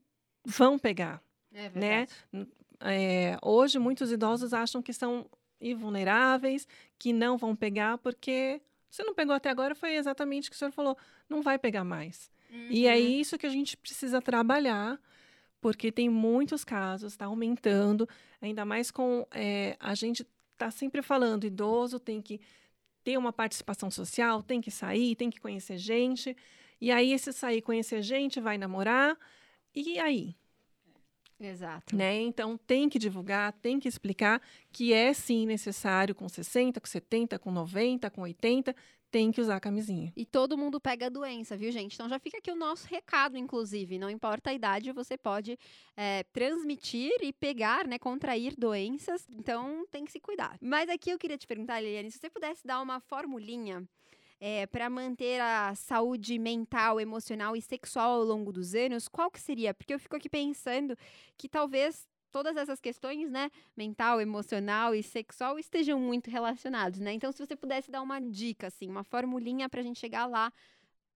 Speaker 3: vão pegar.
Speaker 1: É
Speaker 3: né? É, hoje muitos idosos acham que são invulneráveis, que não vão pegar, porque você não pegou até agora, foi exatamente o que o senhor falou, não vai pegar mais. E é
Speaker 1: Uhum.
Speaker 3: isso que a gente precisa trabalhar, porque tem muitos casos, está aumentando, ainda mais com é, a gente está sempre falando, idoso tem que ter uma participação social, tem que sair, tem que conhecer gente. E aí, esse sair, conhecer gente, vai namorar. E aí?
Speaker 1: Exato.
Speaker 3: Né? Então, tem que divulgar, tem que explicar que é sim necessário com 60, com 70, com 90, com 80, tem que usar a camisinha.
Speaker 1: E todo mundo pega a doença, viu, gente? Então já fica aqui o nosso recado, inclusive. Não importa a idade, você pode é, transmitir e pegar, né? Contrair doenças. Então tem que se cuidar. Mas aqui eu queria te perguntar, Liliane, se você pudesse dar uma formulinha. Para manter a saúde mental, emocional e sexual ao longo dos anos, qual que seria? Porque eu fico aqui pensando que talvez todas essas questões, né, mental, emocional e sexual estejam muito relacionados, né? Então, se você pudesse dar uma dica, assim, uma formulinha pra gente chegar lá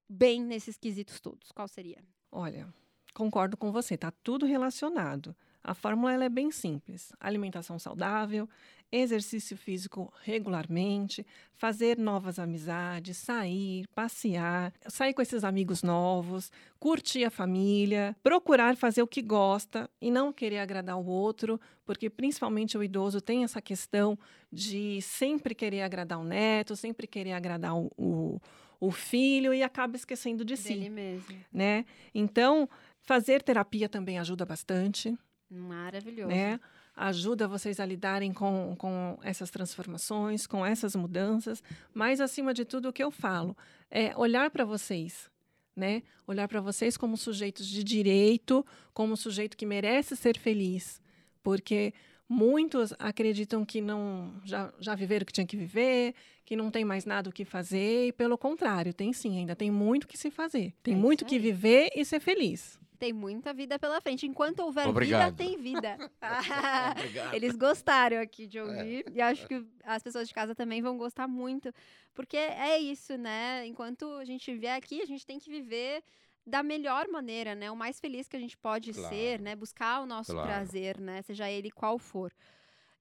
Speaker 1: bem nesses quesitos todos, qual seria?
Speaker 3: Olha, concordo com você, tá tudo relacionado. A fórmula é bem simples: alimentação saudável, exercício físico regularmente, fazer novas amizades, sair, passear, sair com esses amigos novos, curtir a família, procurar fazer o que gosta e não querer agradar o outro, porque principalmente o idoso tem essa questão de sempre querer agradar o neto, sempre querer agradar o, o, o filho e acaba esquecendo de si
Speaker 1: mesmo.
Speaker 3: né? Então, fazer terapia também ajuda bastante,
Speaker 1: Maravilhoso.
Speaker 3: né? Ajuda vocês a lidarem com, com essas transformações, com essas mudanças. Mas, acima de tudo, o que eu falo é olhar para vocês, né? Olhar para vocês como sujeitos de direito, como sujeito que merece ser feliz. Porque muitos acreditam que não já, já viveram o que tinha que viver, que não tem mais nada o que fazer, e pelo contrário, tem sim, ainda tem muito que se fazer. Tem
Speaker 1: É
Speaker 3: muito que viver e ser feliz.
Speaker 1: Tem muita vida pela frente. Enquanto houver
Speaker 2: Obrigado.
Speaker 1: vida, tem vida. Eles gostaram aqui de ouvir. E acho que as pessoas de casa também vão gostar muito. Porque é isso, né? Enquanto a gente vier aqui, a gente tem que viver da melhor maneira, né? O mais feliz que a gente pode
Speaker 2: Claro.
Speaker 1: ser, né? Buscar o nosso
Speaker 2: Claro.
Speaker 1: prazer, né? Seja ele qual for.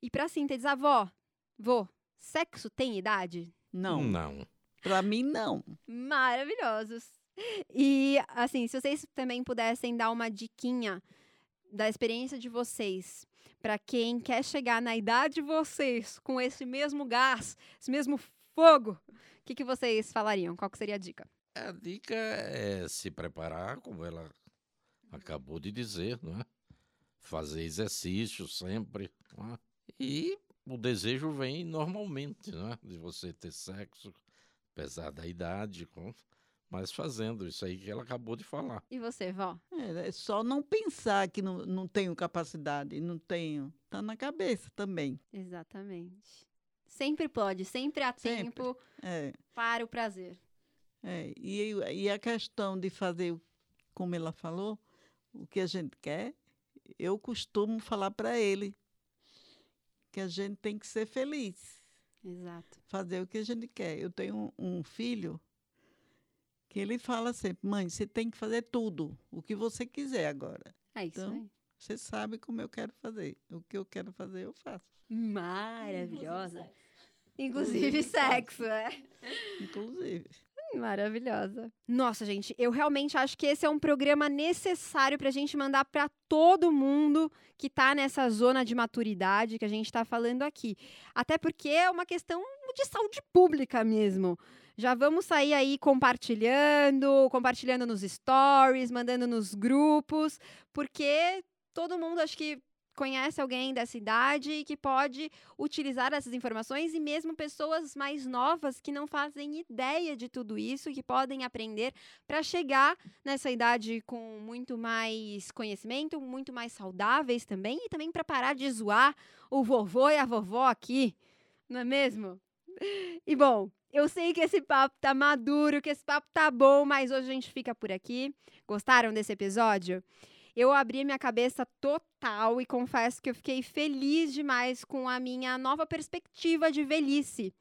Speaker 1: E pra síntese, avó, vô, sexo tem idade?
Speaker 4: Não.
Speaker 2: Não.
Speaker 4: Pra mim, não.
Speaker 1: Maravilhosos. E, assim, se vocês também pudessem dar uma diquinha da experiência de vocês, para quem quer chegar na idade de vocês com esse mesmo gás, esse mesmo fogo, o que, que vocês falariam? Qual seria a dica?
Speaker 2: A dica é se preparar, como ela acabou de dizer, não é? Fazer exercício sempre, não é? E o desejo vem normalmente, não é? De você ter sexo, apesar da idade, com- mas fazendo isso aí que ela acabou de falar.
Speaker 1: E você, vó?
Speaker 4: É, é só não pensar que não, não tenho capacidade, não tenho. Está na cabeça também.
Speaker 1: Exatamente. Sempre pode, sempre há
Speaker 4: Sempre.
Speaker 1: tempo
Speaker 4: É,
Speaker 1: para o prazer.
Speaker 4: é. E, e a questão de fazer, como ela falou, o que a gente quer, eu costumo falar para ele que a gente tem que ser feliz.
Speaker 1: Exato.
Speaker 4: fazer o que a gente quer. Eu tenho um, um filho que ele fala sempre, mãe, você tem que fazer tudo, o que você quiser agora.
Speaker 1: É isso
Speaker 4: Então,
Speaker 1: aí.
Speaker 4: Você sabe como eu quero fazer. O que eu quero fazer, eu faço.
Speaker 1: Maravilhosa. Inclusive sexo, é.
Speaker 4: Inclusive.
Speaker 1: Maravilhosa. Nossa, gente, eu realmente acho que esse é um programa necessário pra gente mandar pra todo mundo que tá nessa zona de maturidade que a gente tá falando aqui. Até porque é uma questão de saúde pública mesmo. Já vamos sair aí compartilhando, compartilhando nos stories, mandando nos grupos, porque todo mundo acho que conhece alguém dessa idade e que pode utilizar essas informações e mesmo pessoas mais novas que não fazem ideia de tudo isso que podem aprender para chegar nessa idade com muito mais conhecimento, muito mais saudáveis também e também para parar de zoar o vovô e a vovó aqui, não é mesmo? E bom, eu sei que esse papo tá maduro, que esse papo tá bom, mas hoje a gente fica por aqui. Gostaram desse episódio? Eu abri minha cabeça total e confesso que eu fiquei feliz demais com a minha nova perspectiva de velhice.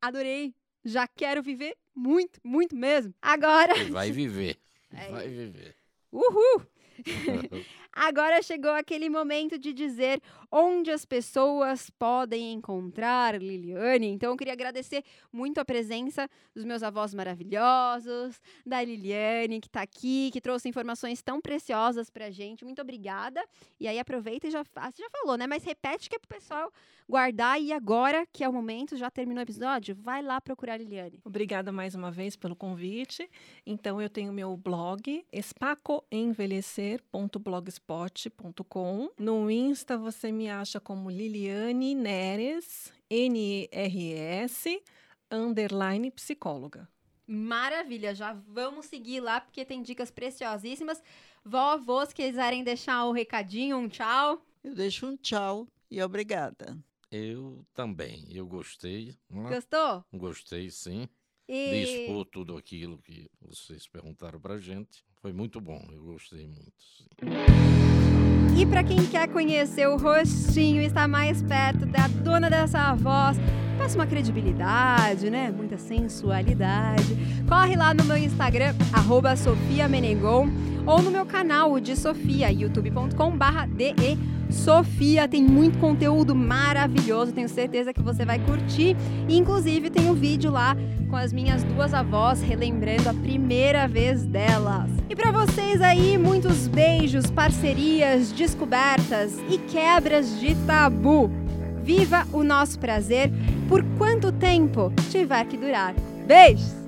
Speaker 1: Adorei. Já quero viver muito, muito mesmo. Agora,
Speaker 2: vai viver.
Speaker 1: É.
Speaker 2: Vai viver.
Speaker 1: uhul! Agora chegou aquele momento de dizer onde as pessoas podem encontrar Liliane. Então eu queria agradecer muito a presença dos meus avós maravilhosos, da Liliane que está aqui, que trouxe informações tão preciosas pra gente. Muito obrigada. E aí aproveita e já você já falou, né? Mas repete que é pro pessoal guardar e agora que é o momento, já terminou o episódio, vai lá procurar a Liliane.
Speaker 3: Obrigada mais uma vez pelo convite. Então, eu tenho meu blog, espacoenvelhecer.blogspot.com. No Insta, você me acha como Liliane Neres, N-E-R-S, underline psicóloga.
Speaker 1: Maravilha, já vamos seguir lá porque tem dicas preciosíssimas. Vovôs quiserem deixar um recadinho, um tchau.
Speaker 4: Eu deixo um tchau e obrigada.
Speaker 2: Eu também. Eu gostei. não é?
Speaker 1: Gostou?
Speaker 2: Gostei, sim. De
Speaker 1: E
Speaker 2: expor tudo aquilo que vocês perguntaram pra gente. Foi muito bom. Eu gostei muito. sim.
Speaker 1: E para quem quer conhecer o rostinho estar mais perto da dona dessa voz, passa uma credibilidade, né? Muita sensualidade. Corre lá no meu Instagram, arroba Sofia Menegon, ou no meu canal, o de Sofia, youtube.com barra DE Sofia. Tem muito conteúdo maravilhoso, tenho certeza que você vai curtir. E, inclusive, tem um vídeo lá com as minhas duas avós relembrando a primeira vez delas. E para vocês aí, muitos beijos, parcerias, descobertas e quebras de tabu. Viva o nosso prazer por quanto tempo tiver que durar. Beijos!